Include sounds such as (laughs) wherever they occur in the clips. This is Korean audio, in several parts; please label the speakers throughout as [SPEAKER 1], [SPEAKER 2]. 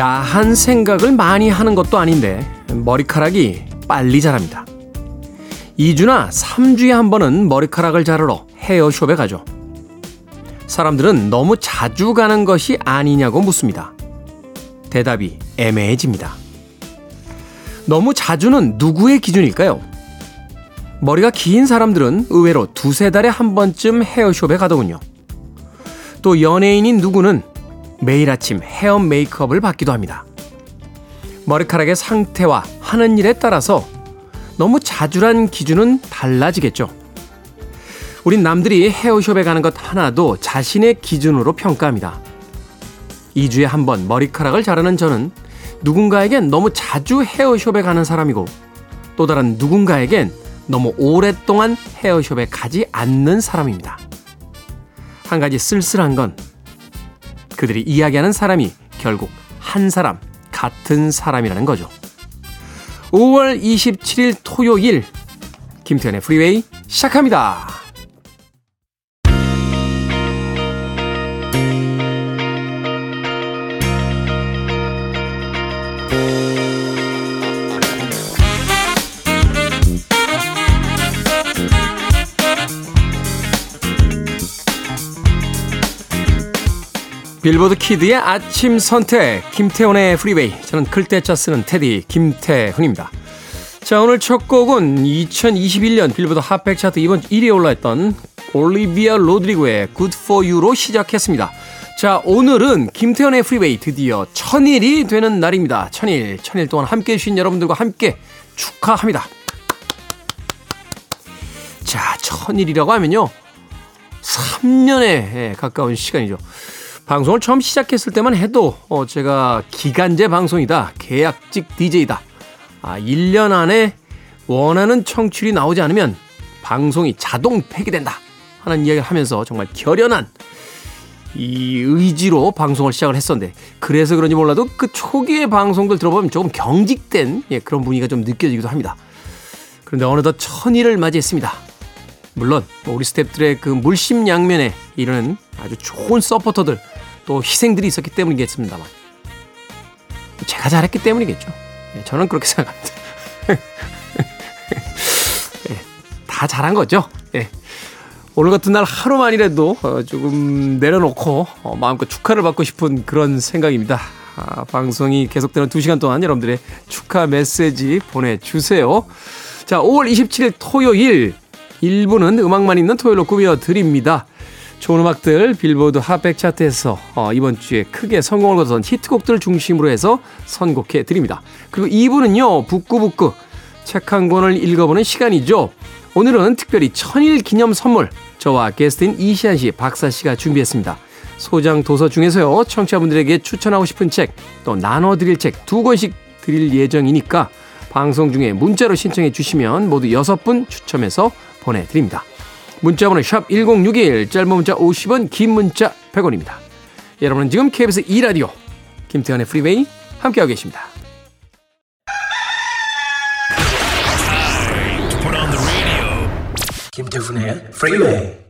[SPEAKER 1] 야한 생각을 많이 하는 것도 아닌데 머리카락이 빨리 자랍니다. 2주나 3주에 한 번은 머리카락을 자르러 헤어숍에 가죠. 사람들은 너무 자주 가는 것이 아니냐고 묻습니다. 대답이 애매해집니다. 너무 자주는 누구의 기준일까요? 머리가 긴 사람들은 의외로 두세 달에 한 번쯤 헤어숍에 가더군요. 또 연예인인 누구는 매일 아침 헤어 메이크업을 받기도 합니다. 머리카락의 상태와 하는 일에 따라서 너무 자주란 기준은 달라지겠죠. 우린 남들이 헤어숍에 가는 것 하나도 자신의 기준으로 평가합니다. 2주에 한 번 머리카락을 자르는 저는 누군가에겐 너무 자주 헤어숍에 가는 사람이고 또 다른 누군가에겐 너무 오랫동안 헤어숍에 가지 않는 사람입니다. 한 가지 쓸쓸한 건 그들이 이야기하는 사람이 결국 한 사람, 같은 사람이라는 거죠. 5월 27일 토요일 김태현의 프리웨이 시작합니다. 빌보드 kid의 아침 선택 김태훈의 프리웨이 저는 클 태 자 쓰는 태디 김태훈입니다. 자 오늘 첫 곡은 2021년 빌보드 핫백 차트 이번 1위에 올라 있던 올리비아 로드리고의 Good For You로 시작했습니다. 자 오늘은 김태훈의 프리웨이 드디어 천일이 되는 날입니다. 천일 천일 동안 함께해 주신 여러분들과 함께 축하합니다. 자 천일이라고 하면요 3년에 가까운 시간이죠. 방송을 처음 시작했을 때만 해도 어, 제가 기간제 방송이다. 계약직 DJ다. 아, 1년 안에 원하는 청취율이 나오지 않으면 방송이 자동 폐기된다. 하는 이야기를 하면서 정말 결연한 이 의지로 방송을 시작을 했었는데 그래서 그런지 몰라도 그 초기의 방송들 들어보면 조금 경직된 예, 그런 분위기가 좀 느껴지기도 합니다. 그런데 어느덧 천일을 맞이했습니다. 물론 뭐 우리 스탭들의 그 물심양면에 이르는 아주 좋은 서포터들 또 희생들이 있었기 때문이겠습니다만 제가 잘했기 때문이겠죠. 예, 저는 그렇게 생각합니다. (laughs) 예, 다 잘한 거죠. 예. 오늘 같은 날 하루만이라도 어, 조금 내려놓고 어, 마음껏 축하를 받고 싶은 그런 생각입니다. 아, 방송이 계속되는 2시간 동안 여러분들의 축하 메시지 보내주세요. 자, 5월 27일 토요일 1부는 음악만 있는 토요일로 꾸며드립니다. 좋은 음악들 빌보드 핫백 차트에서 어, 이번 주에 크게 성공을 거둔 히트곡들을 중심으로 해서 선곡해 드립니다. 그리고 2부는요. 북구북구 책 한 권을 읽어보는 시간이죠. 오늘은 특별히 천일 기념 선물 저와 게스트인 이시안 씨, 박사 씨가 준비했습니다. 소장 도서 중에서요. 청취자분들에게 추천하고 싶은 책 또 나눠드릴 책 두 권씩 드릴 예정이니까 방송 중에 문자로 신청해 주시면 모두 6분 추첨해서 보내드립니다. 문자번호 샵 1061, 짧은 문자 50원, 긴 문자 100원입니다. 여러분은 지금 KBS 2라디오 김태훈의 프리웨이 함께하고 계십니다. 김태훈의 프리웨이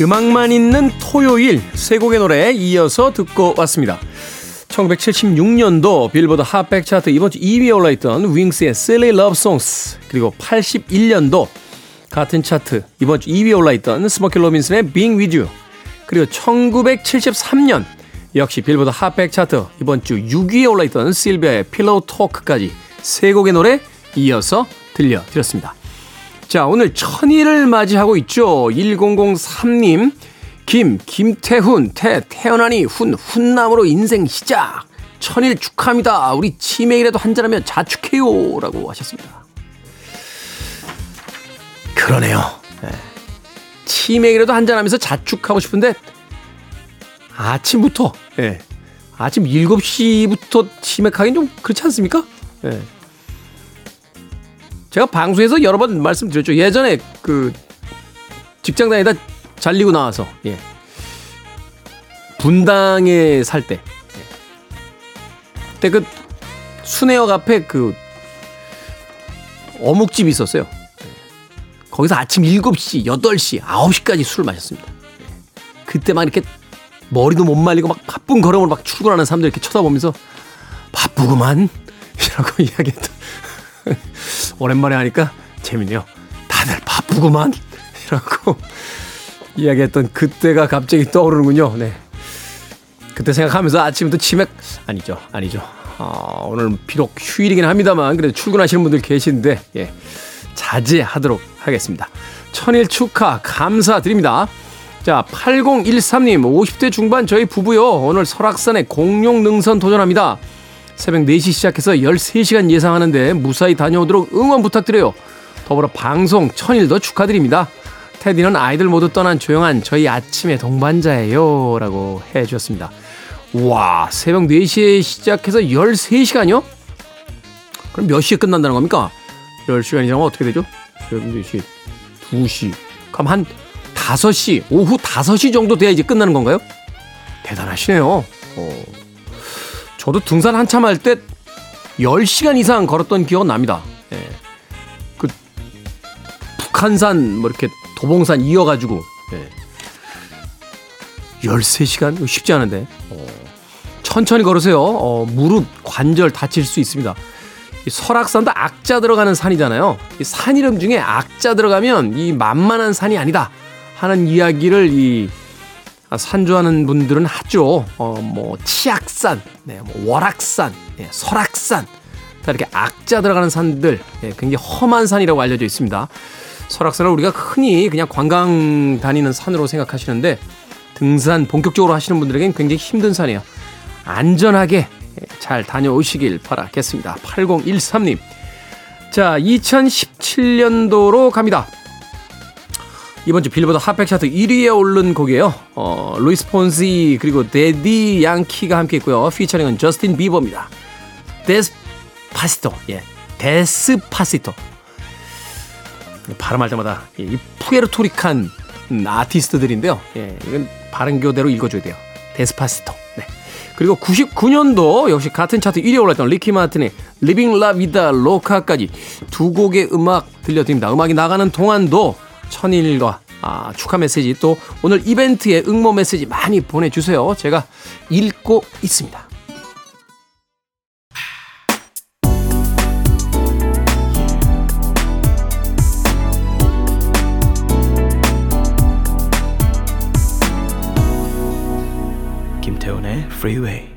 [SPEAKER 1] 음악만 있는 토요일 세 곡의 노래 이어서 듣고 왔습니다. 1976년도 빌보드 핫백 차트 이번 주 2위에 올라있던 윙스의 Silly Love Songs 그리고 81년도 같은 차트 이번 주 2위에 올라있던 스모키 로빈슨의 Being With You 그리고 1973년 역시 빌보드 핫백 차트 이번 주 6위에 올라있던 실비아의 Pillow Talk까지 세 곡의 노래 이어서 들려드렸습니다. 자, 오늘 천일을 맞이하고 있죠. 1003님, 김, 김태훈, 태, 태어나니 훈, 훈남으로 인생 시작. 천일 축하합니다. 우리 치맥이라도 한잔하면 자축해요. 라고 하셨습니다. 그러네요. 네. 치맥이라도 한잔하면서 자축하고 싶은데, 아침부터, 네. 아침 7시부터 치맥하기는 좀 그렇지 않습니까? 네. 제가 방송에서 여러 번 말씀드렸죠. 예전에 그 직장 다니다 잘리고 나와서 예. 분당에 살 때. 예. 그때 그 순회역 앞에 그 어묵집이 있었어요. 거기서 아침 7시, 8시, 9시까지 술을 마셨습니다. 그때 막 이렇게 머리도 못 말리고 막 바쁜 걸음으로 막 출근하는 사람들 이렇게 쳐다보면서 바쁘구만 (laughs) 이라고 이야기했던 오랜만에 하니까 재밌네요. 다들 바쁘구만 (laughs) 이라고 이야기했던 그때가 갑자기 떠오르는군요. 네. 그때 생각하면서 아침부터 치맥 아니죠, 아니죠. 어, 오늘 비록 휴일이긴 합니다만 그래도 출근하시는 분들 계신데 예, 자제하도록 하겠습니다. 천일 축하 감사드립니다. 자, 8013님, 50대 중반 저희 부부요. 오늘 설악산에 공룡 능선 도전합니다. 새벽 4시 시작해서 13시간 예상하는데 무사히 다녀오도록 응원 부탁드려요. 더불어 방송 천일도 축하드립니다. 테디는 아이들 모두 떠난 조용한 저희 아침의 동반자예요. 라고 해 주셨습니다. 와, 새벽 4시에 시작해서 13시간이요? 그럼 몇 시에 끝난다는 겁니까? 10시간이라면 어떻게 되죠? 새벽 4시, 2시. 그럼 한 5시, 오후 5시 정도 돼야 이제 끝나는 건가요? 대단하시네요. 어. 저도 등산 한참 할 때 10시간 이상 걸었던 기억은 납니다. 예. 그 북한산 뭐 이렇게 도봉산 이어가지고 예. 13시간? 쉽지 않은데. 어. 천천히 걸으세요. 어, 무릎, 관절 다칠 수 있습니다. 설악산도 악자 들어가는 산이잖아요. 산 이름 중에 악자 들어가면 이 만만한 산이 아니다 하는 이야기를 이 산조하는 분들은 하죠. 어, 뭐 치악산, 네, 뭐 월악산, 네, 설악산 다 이렇게 악자 들어가는 산들 네, 굉장히 험한 산이라고 알려져 있습니다. 설악산을 우리가 흔히 그냥 관광 다니는 산으로 생각하시는데 등산 본격적으로 하시는 분들에겐 굉장히 힘든 산이에요. 안전하게 잘 다녀오시길 바라겠습니다. 8013님. 자, 2017년도로 갑니다. 이번 주 빌보드 핫백 차트 1위에 오른 곡이에요. 어, 루이스 폰시 그리고 대디 양키가 함께 있고요. featuring은 저스틴 비버입니다. Despacito. 예. Despacito. 발음할 때마다 이 Puerto Rican 아티스트들인데요. 예, 이건 발음 그대로 읽어줘야 돼요. Despacito. 네. 그리고 99년도 역시 같은 차트 1위에 올랐던 리키 마틴의 Livin' La Vida Loca까지 두 곡의 음악 들려드립니다. 음악이 나가는 동안도 천일과 아, 축하 메시지 또 오늘 이벤트에 응모 메시지 많이 보내주세요. 제가 읽고 있습니다. 김태훈의 Freeway.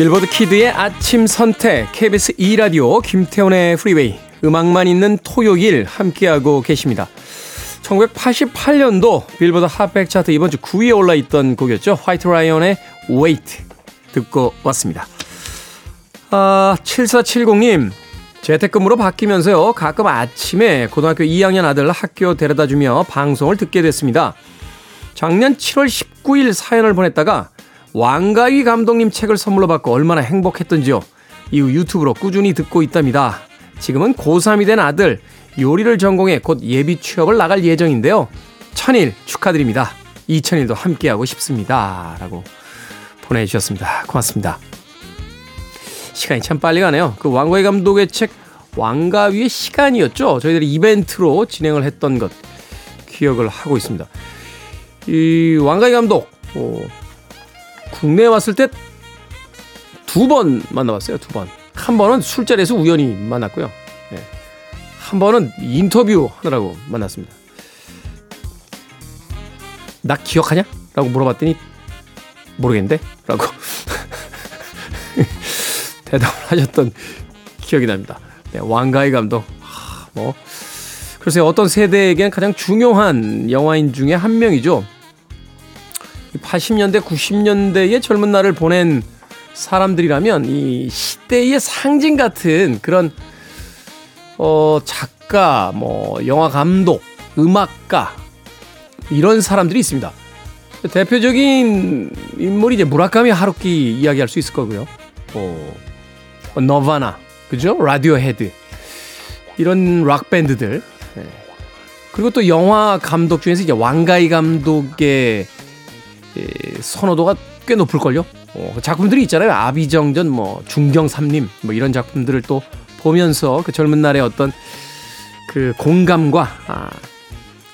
[SPEAKER 1] 빌보드 kid의 아침 선택 KBS 2라디오 김태훈의 프리웨이 음악만 있는 토요일 함께하고 계십니다. 1988년도 빌보드 핫백 차트 이번 주 9위에 올라 있던 곡이었죠. 화이트 라이언의 Wait 듣고 왔습니다. 아, 7470님 재택근무로 바뀌면서요. 가끔 아침에 고등학교 2학년 아들 학교 데려다주며 방송을 듣게 됐습니다. 작년 7월 19일 사연을 보냈다가 왕가위 감독님 책을 선물로 받고 얼마나 행복했던지요. 이후 유튜브로 꾸준히 듣고 있답니다. 지금은 고3이 된 아들 요리를 전공해 곧 예비 취업을 나갈 예정인데요. 천일 축하드립니다. 이천일도 함께하고 싶습니다. 라고 보내주셨습니다. 고맙습니다. 시간이 참 빨리 가네요. 그 왕가위 감독의 책 왕가위의 시간이었죠. 저희들이 이벤트로 진행을 했던 것 기억을 하고 있습니다. 이 왕가위 감독 어, 국내에 왔을 때 두 번 만나봤어요. 두 번. 한 번은 술자리에서 우연히 만났고요. 네. 한 번은 인터뷰 하느라고 만났습니다. 나 기억하냐? 라고 물어봤더니 모르겠는데? 라고 (laughs) 대답을 하셨던 기억이 납니다. 네, 왕가희 감독. 하, 뭐. 글쎄요, 어떤 세대에겐 가장 중요한 영화인 중에 한 명이죠. 80년대, 90년대의 젊은 날을 보낸 사람들이라면 이 시대의 상징 같은 그런 어 작가, 뭐 영화 감독, 음악가 이런 사람들이 있습니다. 대표적인 인물이 이제 무라카미 하루키 이야기할 수 있을 거고요. 어, Nirvana, 그죠? 라디오 헤드. 이런 락 밴드들. 네. 그리고 또 영화 감독 중에서 이제 왕가이 감독의 예, 선호도가 꽤 높을걸요. 어, 그 작품들이 있잖아요. 아비정전, 뭐 중경삼림, 뭐 이런 작품들을 또 보면서 그 젊은 날의 어떤 그 공감과 아,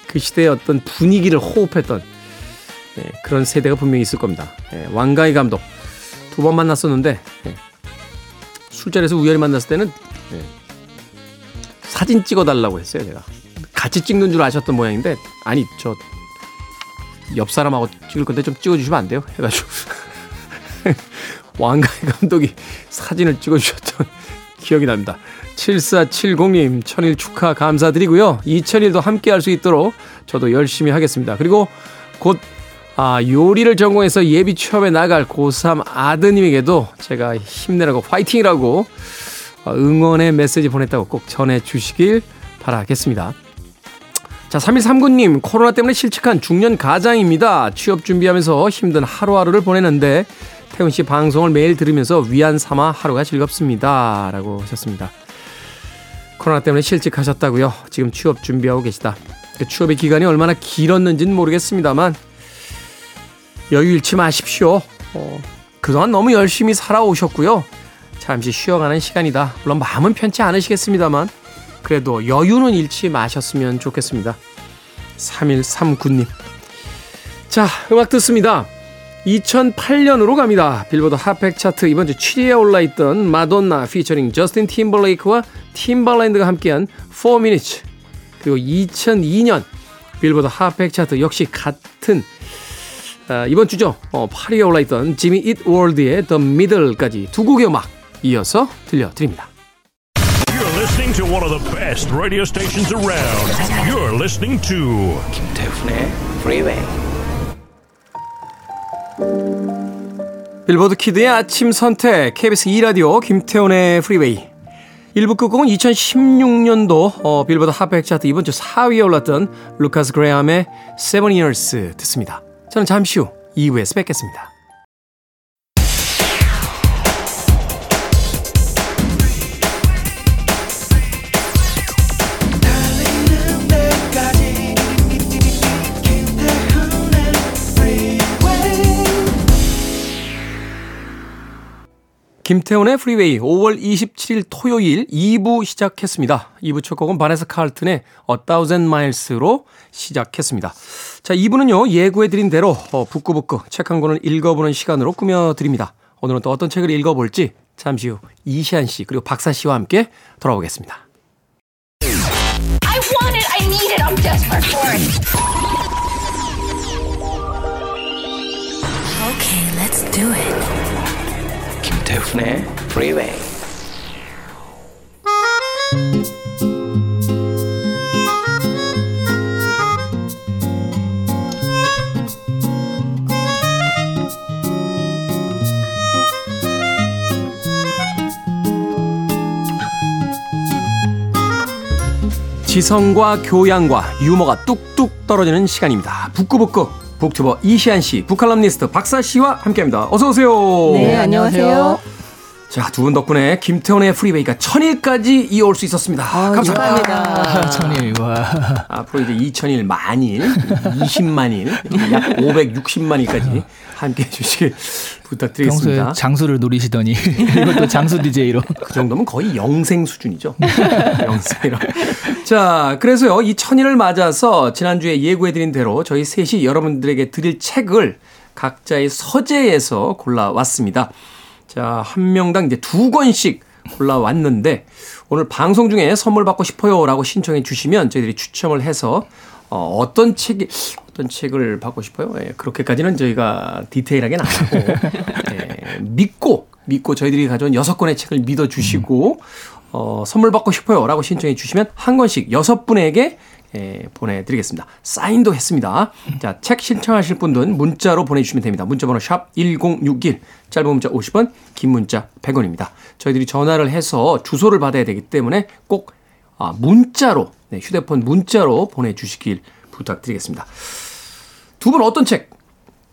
[SPEAKER 1] 그 시대의 어떤 분위기를 호흡했던 예, 그런 세대가 분명히 있을 겁니다. 예, 왕가희 감독 두 번 만났었는데 예, 술자리에서 우연히 만났을 때는 예, 사진 찍어달라고 했어요. 제가 같이 찍는 줄 아셨던 모양인데 아니 저 옆 사람하고 찍을 건데 좀 찍어주시면 안 돼요? 해가지고 (laughs) 왕가희 감독이 사진을 찍어주셨던 (laughs) 기억이 납니다. 7470님 천일 축하 감사드리고요. 2000일도 함께 할 수 있도록 저도 열심히 하겠습니다. 그리고 곧 아, 요리를 전공해서 예비 취업에 나갈 고3 아드님에게도 제가 힘내라고 파이팅이라고 어, 응원의 메시지 보냈다고 꼭 전해 주시길 바라겠습니다. 자, 3139님, 코로나 때문에 실직한 중년 가장입니다. 취업 준비하면서 힘든 하루하루를 보내는데, 태훈 씨 방송을 매일 들으면서 위안 삼아 하루가 즐겁습니다. 라고 하셨습니다. 코로나 때문에 실직하셨다고요. 지금 취업 준비하고 계시다. 그 취업의 기간이 얼마나 길었는지는 모르겠습니다만, 여유 잃지 마십시오. 어, 그동안 너무 열심히 살아오셨고요. 잠시 쉬어가는 시간이다. 물론 마음은 편치 않으시겠습니다만, 그래도 여유는 잃지 마셨으면 좋겠습니다. 3139님. 자, 음악 듣습니다. 2008년으로 갑니다. 빌보드 핫팩 차트 이번 주 7위에 올라있던 마돈나 피처링 저스틴 팀벌레이크와 팀발랜드가 함께한 4 minutes. 그리고 2002년 빌보드 핫팩 차트 역시 같은 아, 이번 주죠. 어, 8위에 올라있던 Jimmy Eat World의 The Middle까지 두 곡의 음악 이어서 들려드립니다.
[SPEAKER 2] Listening to one of the best radio stations around. You're listening to
[SPEAKER 3] 김태훈의 Freeway.
[SPEAKER 1] 빌보드 Kid의 아침 선택 KBS 2 라디오 김태훈의 Freeway 1부 끝곡은 2016년도 어, 빌보드 핫백 차트 이번 주 4위에 올랐던 Lukas Graham의 Seven Years 듣습니다. 저는 잠시 후 2부에서 뵙겠습니다. 김태훈의 Freeway 5월 27일 토요일 2부 시작했습니다. 2부 첫 곡은 바네사 칼튼의 A Thousand Miles로 시작했습니다. 자, 2부는요, 예고해드린 대로 어, 북구북구 책 한 권을 읽어보는 시간으로 꾸며드립니다. 오늘은 또 어떤 책을 읽어볼지 잠시 후 이시안 씨 그리고 박사 씨와 함께 돌아오겠습니다.
[SPEAKER 4] Okay, let's do it.
[SPEAKER 3] 김태훈의 Freeway.
[SPEAKER 1] 지성과 교양과 유머가 뚝뚝 떨어지는 시간입니다. 북끄북끄 북튜버 이시한 씨, 북칼럼니스트 박사 씨와 함께합니다. 어서 오세요.
[SPEAKER 5] 네, 안녕하세요.
[SPEAKER 1] 자, 두 분 덕분에 김태훈의 Freeway가 천일까지 이어올 수 있었습니다. 감사합니다.
[SPEAKER 5] 감사합니다.
[SPEAKER 6] 천일 와.
[SPEAKER 1] 앞으로 이제 2000일 만일, 20만일, 약 560만일까지 함께 해주시길
[SPEAKER 6] 평소에
[SPEAKER 1] 부탁드리겠습니다.
[SPEAKER 6] 장수를 노리시더니 (laughs) 이것도 장수 DJ로.
[SPEAKER 1] 그 정도면 거의 영생 수준이죠. 영생이라. 자, 그래서요, 이 천일을 맞아서 지난주에 예고해드린 대로 저희 셋이 여러분들에게 드릴 책을 각자의 서재에서 골라왔습니다. 자, 한 명당 이제 두 권씩 골라왔는데, 오늘 방송 중에 선물 받고 싶어요 라고 신청해 주시면 저희들이 추첨을 해서 어, 어떤 책이, 어떤 책을 받고 싶어요? 예, 그렇게까지는 저희가 디테일하게는 안 하고, 예, 믿고, 믿고 저희들이 가져온 여섯 권의 책을 믿어 주시고, 어, 선물 받고 싶어요 라고 신청해 주시면 한 권씩 여섯 분에게 예, 보내드리겠습니다. 사인도 했습니다. 자, 책 신청하실 분들은 문자로 보내주시면 됩니다. 문자번호 샵 1061, 짧은 문자 50원, 긴 문자 100원입니다. 저희들이 전화를 해서 주소를 받아야 되기 때문에 꼭 아, 문자로, 네, 휴대폰 문자로 보내주시길 부탁드리겠습니다. 두 분 어떤 책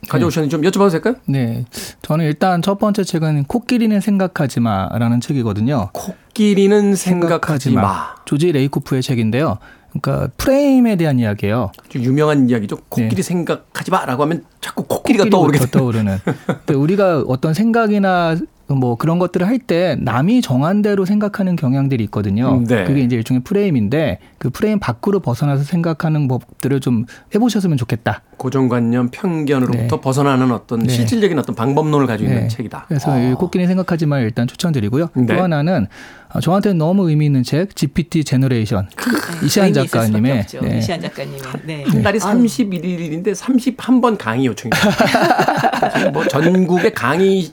[SPEAKER 1] 가져오셨는지 좀 여쭤봐도 될까요?
[SPEAKER 6] 네. 저는 일단 첫 번째 책은 코끼리는 생각하지 마라는 책이거든요.
[SPEAKER 1] 코끼리는 생각하지 마.
[SPEAKER 6] 조지 레이코프의 책인데요. 그러니까 프레임에 대한 이야기예요.
[SPEAKER 1] 좀 유명한 이야기죠. 코끼리
[SPEAKER 6] 네.
[SPEAKER 1] 생각하지 마라고 하면 자꾸 코끼리가 떠오르게.
[SPEAKER 6] 떠오르는. 우리가 어떤 생각이나 뭐 그런 것들을 할 때 남이 정한 대로 생각하는 경향들이 있거든요.
[SPEAKER 1] 음, 네.
[SPEAKER 6] 그게 이제 일종의 프레임인데 그 프레임 밖으로 벗어나서 생각하는 법들을 좀 해보셨으면 좋겠다.
[SPEAKER 1] 고정관념, 편견으로부터
[SPEAKER 6] 네.
[SPEAKER 1] 벗어나는 어떤
[SPEAKER 6] 네.
[SPEAKER 1] 실질적인 어떤 방법론을 가지고 있는
[SPEAKER 6] 네.
[SPEAKER 1] 책이다.
[SPEAKER 6] 그래서
[SPEAKER 1] 어.
[SPEAKER 6] 이 코끼리 생각하지 마 일단 추천드리고요.
[SPEAKER 1] 네.
[SPEAKER 6] 또 하나는 어, 저한테 너무 의미 있는 책 GPT Generation (laughs) 이시한
[SPEAKER 5] 의미 있을 수밖에
[SPEAKER 6] 작가님의. 네.
[SPEAKER 5] 이시한 작가님의. 네.
[SPEAKER 1] 한 달이
[SPEAKER 5] 아유,
[SPEAKER 1] 31일인데 31번 강의 요청이. (laughs) 뭐 전국의 강의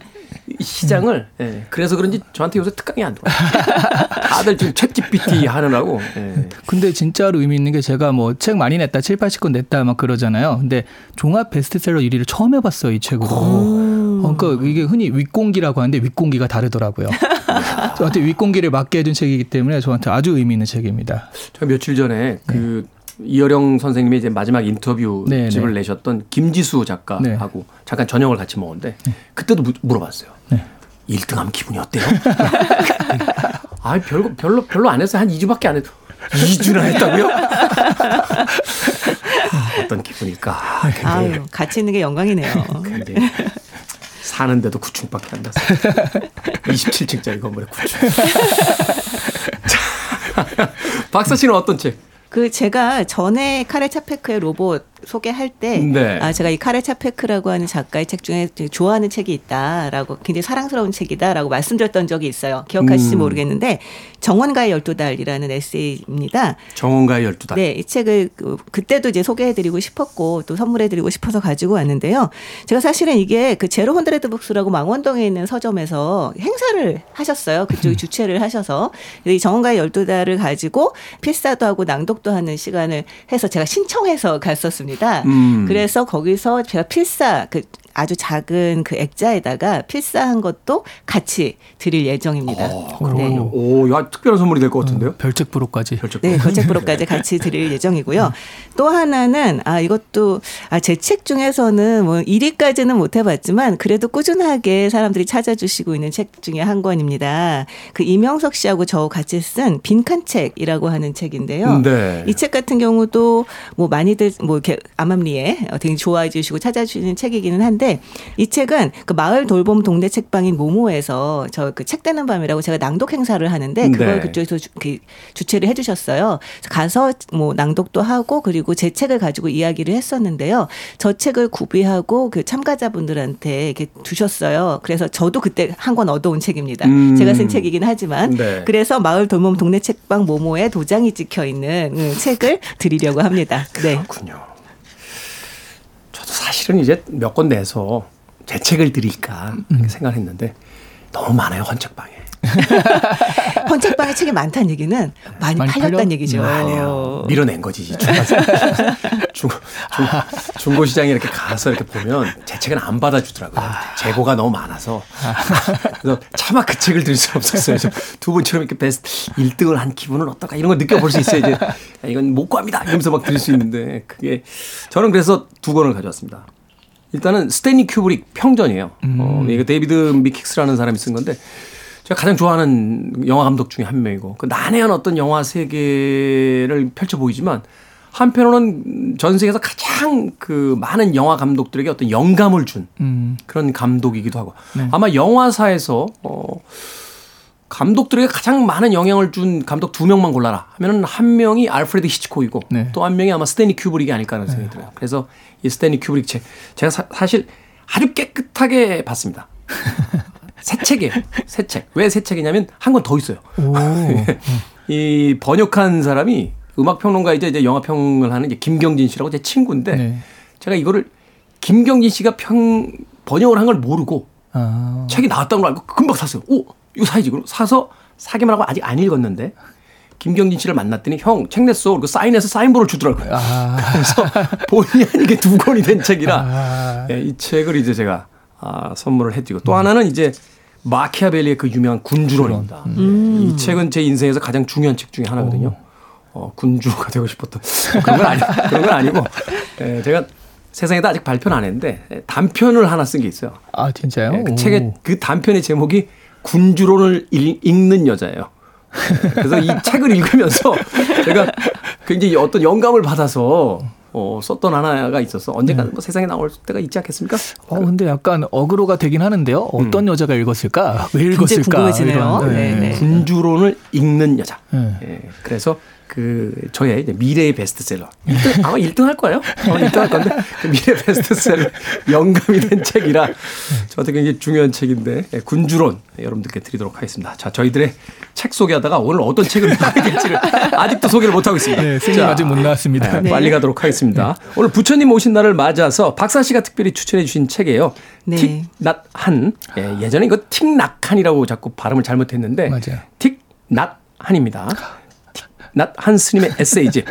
[SPEAKER 1] 시장을 예, 그래서 그런지 저한테 요새 특강이 안 들어와요. (laughs) 다들 지금 ChatGPT 하느라고 예.
[SPEAKER 6] 근데 진짜로 의미 있는 게 제가 뭐 책 많이 냈다, 7, 80권 냈다 막 그러잖아요. 근데 종합 베스트셀러 1위를 처음 해봤어요, 이 책으로. 어, 그러니까 이게 흔히 윗공기라고 하는데 윗공기가 다르더라고요. (laughs) 저한테 윗공기를 맡게 해준 책이기 때문에 저한테 아주 의미 있는 책입니다.
[SPEAKER 1] 제가 며칠 전에 그 이어령 선생님의 이제 마지막 인터뷰
[SPEAKER 6] 네,
[SPEAKER 1] 집을
[SPEAKER 6] 네.
[SPEAKER 1] 내셨던 김지수 작가하고 잠깐 저녁을 같이 먹었는데 그때도 무- 물어봤어요.
[SPEAKER 6] 네.
[SPEAKER 1] 1등하면 기분이 어때요? (laughs) 아, 별로 별로 별로 안 했어요. 한 2주밖에 안 했어. 2주나 했다고요? 아, (laughs) 어떤 기분일까?
[SPEAKER 5] 아유, 같이 있는 게 영광이네요.
[SPEAKER 1] 굉장히 사는데도 9층밖에 안 났어요. (laughs) 27층짜리 건물에 9층. 자, 박사 씨는 어떤 책?
[SPEAKER 5] 그 제가 전에 카레 차페크의 로봇 소개할 때,
[SPEAKER 1] 네.
[SPEAKER 5] 아 제가 이 카레 차페크라고 하는 작가의 책 중에 좋아하는 책이 있다라고 굉장히 사랑스러운 책이다라고 말씀드렸던 적이 있어요. 기억하실지
[SPEAKER 1] 음.
[SPEAKER 5] 모르겠는데 정원가의 열두 달이라는 에세이입니다.
[SPEAKER 1] 정원가의 12달.
[SPEAKER 5] 네, 이 책을 그- 그때도 이제 소개해드리고 싶었고 또 선물해드리고 싶어서 가지고 왔는데요. 제가 사실은 이게 그 제로 헌드레드 북스라고 망원동에 있는 서점에서 행사를 하셨어요. 그쪽이 주최를 하셔서 이 정원가의 열두 달을 가지고 필사도 하고 낭독도 하는 시간을 해서 제가 신청해서 갔었습니다.
[SPEAKER 1] 음.
[SPEAKER 5] 그래서 거기서 제가 필사 그 아주 작은 그 액자에다가 필사한 것도 같이 드릴 예정입니다.
[SPEAKER 1] 어, 그렇군요. 오, 야, 특별한 선물이 될 것 같은데요?
[SPEAKER 6] 별책 프로까지.
[SPEAKER 1] 별책.
[SPEAKER 5] 네, 거책 프로까지 같이 드릴 예정이고요. 또 하나는 아 이것도 아 제 책 중에서는 뭐 1위까지는 못 해봤지만 그래도 꾸준하게 사람들이 찾아주시고 있는 책 중에 한 권입니다. 그 이명석 씨하고 저 같이 쓴 빈칸 책이라고 하는 책인데요.
[SPEAKER 1] 네.
[SPEAKER 5] 이책 같은 경우도 뭐 많이들 뭐 이렇게 암암리에 어, 되게 좋아해 주시고 찾아주시는 책이기는 한데 이 책은 그 마을 돌봄 동네 책방인 모모에서 저 그 책 되는 밤이라고 제가 낭독 행사를 하는데 그걸
[SPEAKER 1] 네.
[SPEAKER 5] 그쪽에서 주, 그 주최를 해주셨어요. 가서 뭐 낭독도 하고 그리고 제 책을 가지고 이야기를 했었는데요. 저 책을 구비하고 그 참가자분들한테 이렇게 두셨어요. 그래서 저도 그때 한 권 얻어온 책입니다.
[SPEAKER 1] 음.
[SPEAKER 5] 제가 쓴 책이긴 하지만
[SPEAKER 1] 네.
[SPEAKER 5] 그래서 마을 돌봄 동네 책방 모모에 도장이 찍혀 있는 음, 책을 드리려고 합니다. 네.
[SPEAKER 1] 그렇군요. 저도 사실은 이제 몇 권 내서 제 책을 드릴까 이렇게 생각했는데 너무 많아요 헌책방에. (laughs)
[SPEAKER 5] 헌책방에 책이 많다는 얘기는 많이,
[SPEAKER 6] 많이
[SPEAKER 5] 팔렸다는? 얘기죠.
[SPEAKER 1] 아니에요. 밀어낸 거지 (laughs) 중, 중, 중고 시장에 이렇게 가서 이렇게 보면 제 책은 안 받아주더라고요. 재고가 너무 많아서 그래서 차마 그 책을 드릴 수 없었어요. 그래서 두 분처럼 이렇게 베스트 1등을 한 기분은 어떨까 이런 걸 느껴볼 수 있어요. 이제 야, 이건 못 구합니다. 이러면서 막 드릴 수 있는데 그게 저는 그래서 두 권을 가져왔습니다. 일단은 스탠리 큐브릭 평전이에요. 어, 이거 데이비드 미킥스라는 사람이 쓴 건데 제가 가장 좋아하는 영화 감독 중에 한 명이고 그 난해한 어떤 영화 세계를 펼쳐 보이지만 한편으로는 전 세계에서 가장 그 많은 영화 감독들에게 어떤 영감을 준
[SPEAKER 6] 음.
[SPEAKER 1] 그런 감독이기도 하고 아마 영화사에서 어 감독들에게 가장 많은 영향을 준 감독 두 명만 골라라 하면은 한 명이 알프레드 히치콕이고
[SPEAKER 6] 네.
[SPEAKER 1] 또 한 명이 아마 스탠리 큐브릭이 아닐까 하는 생각이 들어요. 그래서 이 스탠리 큐브릭 책 제가 사, 실 아주 깨끗하게 봤습니다. (laughs) 새 책이에요. 새 책. 왜 새 책이냐면 한 권 더 있어요.
[SPEAKER 6] 오. (laughs)
[SPEAKER 1] 이 번역한 사람이 음악 평론가이자 이제 영화 평을 하는 이제 김경진 씨라고 제 친구인데
[SPEAKER 6] 네.
[SPEAKER 1] 제가 이거를 김경진 씨가 평 번역을 한 걸 모르고
[SPEAKER 6] 아.
[SPEAKER 1] 책이 나왔다는 걸 알고 금방 샀어요. 오, 이거 사야지. 그럼 사서 사기만 하고 아직 안 읽었는데 김경진 씨를 만났더니 형 책 냈어. 그리고 사인해서 사인본을 주더라고요.
[SPEAKER 6] 아.
[SPEAKER 1] 그래서 본의 아니게 두 권이 된 책이라
[SPEAKER 6] 아.
[SPEAKER 1] 예, 이 책을 이제 제가 아, 선물을 해드리고 또 하나는 이제 마키아벨리의 그 유명한 군주론입니다.
[SPEAKER 5] 음.
[SPEAKER 1] 이 책은 제 인생에서 가장 중요한 책 중에 하나거든요. 어, 군주가 되고 싶었던 그런 건 아니 그런 건 아니고 예, 제가 세상에도 아직 발표는 안 했는데 단편을 하나 쓴 게 있어요.
[SPEAKER 6] 아 진짜요?
[SPEAKER 1] 예, 그
[SPEAKER 6] 오.
[SPEAKER 1] 책의 그 단편의 제목이 군주론을 읽- 읽는 여자예요. 예, 그래서 이 책을 읽으면서 (laughs) 제가 굉장히 어떤 영감을 받아서 어, 썼던 하나가 있어서 언젠가 뭐 세상에 나올 때가 있지 않겠습니까?
[SPEAKER 6] 어 근데 약간 어그로가 되긴 하는데요. 어떤 여자가 읽었을까? (laughs) 왜 읽었을까?
[SPEAKER 5] 궁금해지네요.
[SPEAKER 6] 이런,
[SPEAKER 5] 네, 네.
[SPEAKER 1] 군주론을 읽는 여자.
[SPEAKER 6] 네.
[SPEAKER 1] 예, 그래서 그 저의 미래의 베스트셀러 1등, 아마 1등 할 거예요. 아마 1등 할 건데 그 미래 베스트셀러 (laughs) 영감이 된 책이라 저한테 굉장히 중요한 책인데 예, 군주론 예, 여러분들께 드리도록 하겠습니다. 자 저희들의 책 소개하다가 오늘 어떤 책을 (laughs) 될지를 아직도 소개를 못 하고 있습니다.
[SPEAKER 6] 네, 승리 아직 못 나왔습니다.
[SPEAKER 1] 네, 빨리 가도록 하겠습니다. 오늘 부처님 오신 날을 맞아서 박사 씨가 특별히 추천해 주신 책이에요.
[SPEAKER 5] 네.
[SPEAKER 1] 틱낫한 예, 예전에 이거 틱낙한이라고 자꾸 발음을 잘못했는데. 틱낫한입니다. 틱낫한 스님의 에세이집.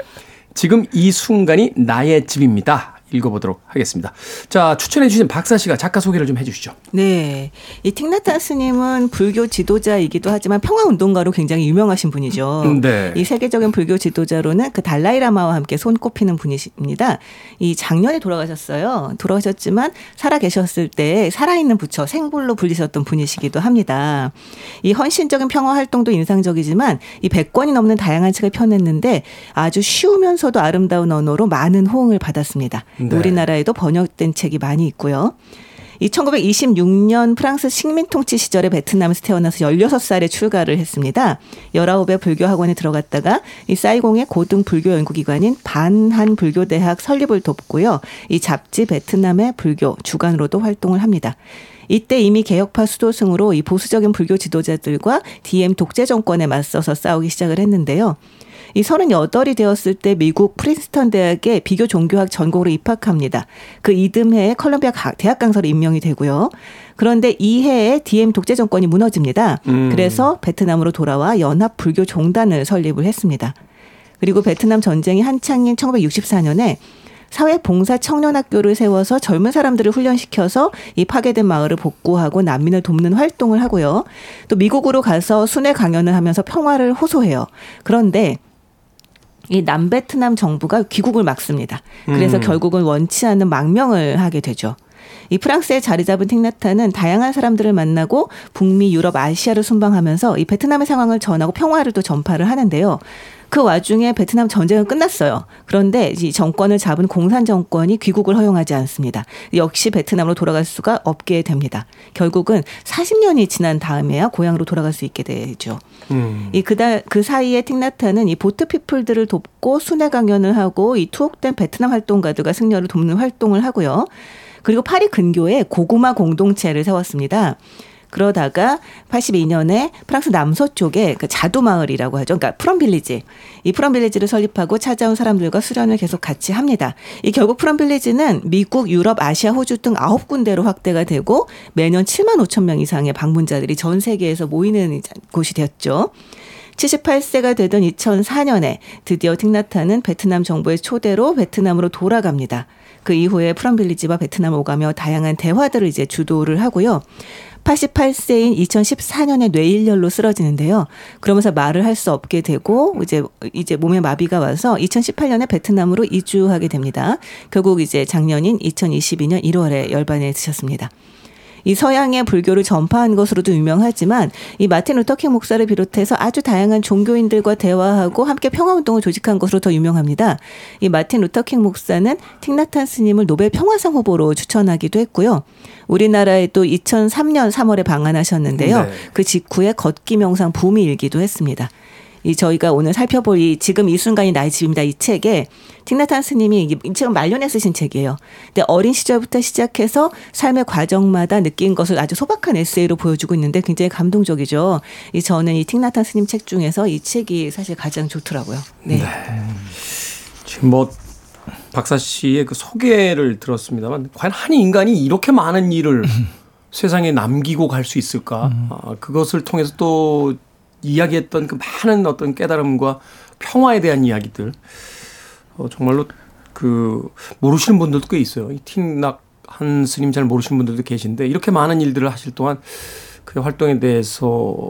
[SPEAKER 1] 지금 이 순간이 나의 집입니다. 읽어보도록 하겠습니다. 자 추천해 주신 박사 씨가 작가 소개를 좀 해주시죠.
[SPEAKER 5] 네. 이 틱나타 스님은 불교 지도자이기도 하지만 평화운동가로 굉장히 유명하신 분이죠.
[SPEAKER 1] 음, 네.
[SPEAKER 5] 이 세계적인 불교 지도자로는 그 달라이라마와 함께 손꼽히는 분이십니다. 이 작년에 돌아가셨어요. 돌아가셨지만 살아 계셨을 때 살아있는 부처 생불로 불리셨던 분이시기도 합니다. 이 헌신적인 평화 활동도 인상적이지만 이 100권이 넘는 다양한 책을 펴냈는데 아주 쉬우면서도 아름다운 언어로 많은 호응을 받았습니다.
[SPEAKER 1] 네.
[SPEAKER 5] 우리나라에도 번역된 책이 많이 있고요. 이 1926년 프랑스 식민 통치 시절에 베트남에서 태어나서 16살에 출가를 했습니다. 19에 불교 학원에 들어갔다가 이 사이공의 고등 불교 연구기관인 반한 불교 대학 설립을 돕고요. 이 잡지 베트남의 불교 주간으로도 활동을 합니다. 이때 이미 개혁파 수도승으로 이 보수적인 불교 지도자들과 DM 독재 정권에 맞서서 싸우기 시작을 했는데요. 이 38이 되었을 때 미국 프린스턴 대학의 비교 종교학 전공으로 입학합니다. 그 이듬해에 컬럼비아 가- 대학 강사로 임명이 되고요. 그런데 이 해에 DM 독재 정권이 무너집니다. 그래서 베트남으로 돌아와 연합 불교 종단을 설립을 했습니다. 그리고 베트남 전쟁이 한창인 1964년에 사회 봉사 청년 학교를 세워서 젊은 사람들을 훈련시켜서 이 파괴된 마을을 복구하고 난민을 돕는 활동을 하고요. 또 미국으로 가서 순회 강연을 하면서 평화를 호소해요. 그런데 이 남베트남 정부가 귀국을 막습니다. 그래서 결국은 원치 않는 망명을 하게 되죠. 이 프랑스에 자리 잡은 틱나타는 다양한 사람들을 만나고 북미, 유럽, 아시아를 순방하면서 이 베트남의 상황을 전하고 평화를 또 전파를 하는데요. 그 와중에 베트남 전쟁은 끝났어요. 그런데 이 정권을 잡은 공산 정권이 귀국을 허용하지 않습니다. 역시 베트남으로 돌아갈 수가 없게 됩니다. 결국은 40년이 지난 다음에야 고향으로 돌아갈 수 있게 되죠. 이 그달 그 사이에 틱나타는 이 보트 피플들을 돕고 순회 강연을 하고 이 투옥된 베트남 활동가들과 승려를 돕는 활동을 하고요. 그리고 파리 근교에 고구마 공동체를 세웠습니다. 그러다가 82년에 프랑스 남서쪽에 그 자두 마을이라고 하죠. 그러니까 프롬빌리지. 이 프롬빌리지를 설립하고 찾아온 사람들과 수련을 계속 같이 합니다. 이 결국 프롬빌리지는 미국, 유럽, 아시아, 호주 등 아홉 군데로 확대가 되고 매년 7만 5천 명 이상의 방문자들이 전 세계에서 모이는 곳이 되었죠. 78세가 되던 2004년에 드디어 틱나타는 베트남 정부의 초대로 베트남으로 돌아갑니다. 그 이후에 프롬빌리지와 베트남 오가며 다양한 대화들을 이제 주도를 하고요. 88세인 2014년에 뇌일혈로 쓰러지는데요. 그러면서 말을 할 수 없게 되고 이제 이제 몸에 마비가 와서 2018년에 베트남으로 이주하게 됩니다. 결국 이제 작년인 2022년 1월에 열반에 드셨습니다. 이 서양의 불교를 전파한 것으로도 유명하지만 이 마틴 루터킹 목사를 비롯해서 아주 다양한 종교인들과 대화하고 함께 평화운동을 조직한 것으로 더 유명합니다. 이 마틴 루터킹 목사는 틱낫한 스님을 노벨 평화상 후보로 추천하기도 했고요. 우리나라에 또 2003년 3월에 방한하셨는데요.
[SPEAKER 1] 네.
[SPEAKER 5] 그 직후에 걷기 명상 붐이 일기도 했습니다. 이 저희가 오늘 살펴볼 이 지금 이 순간이 나의 집입니다. 이 책에 틱나탄 스님이 이 책은 말년에 쓰신 책이에요. 근데 어린 시절부터 시작해서 삶의 과정마다 느낀 것을 아주 소박한 에세이로 보여주고 있는데 굉장히 감동적이죠. 이 저는 이 틱나탄 스님 책 중에서 이 책이 사실 가장 좋더라고요. 네.
[SPEAKER 1] 지금 뭐 박사 씨의 그 소개를 들었습니다만 과연 한 인간이 이렇게 많은 일을 (laughs) 세상에 남기고 갈 수 있을까? 아, 그것을 통해서 또 이야기했던 그 많은 어떤 깨달음과 평화에 대한 이야기들 어, 정말로 그 모르시는 분들도 꽤 있어요. 이 틱낙 한 스님 잘 모르시는 분들도 계신데 이렇게 많은 일들을 하실 동안 그의 활동에 대해서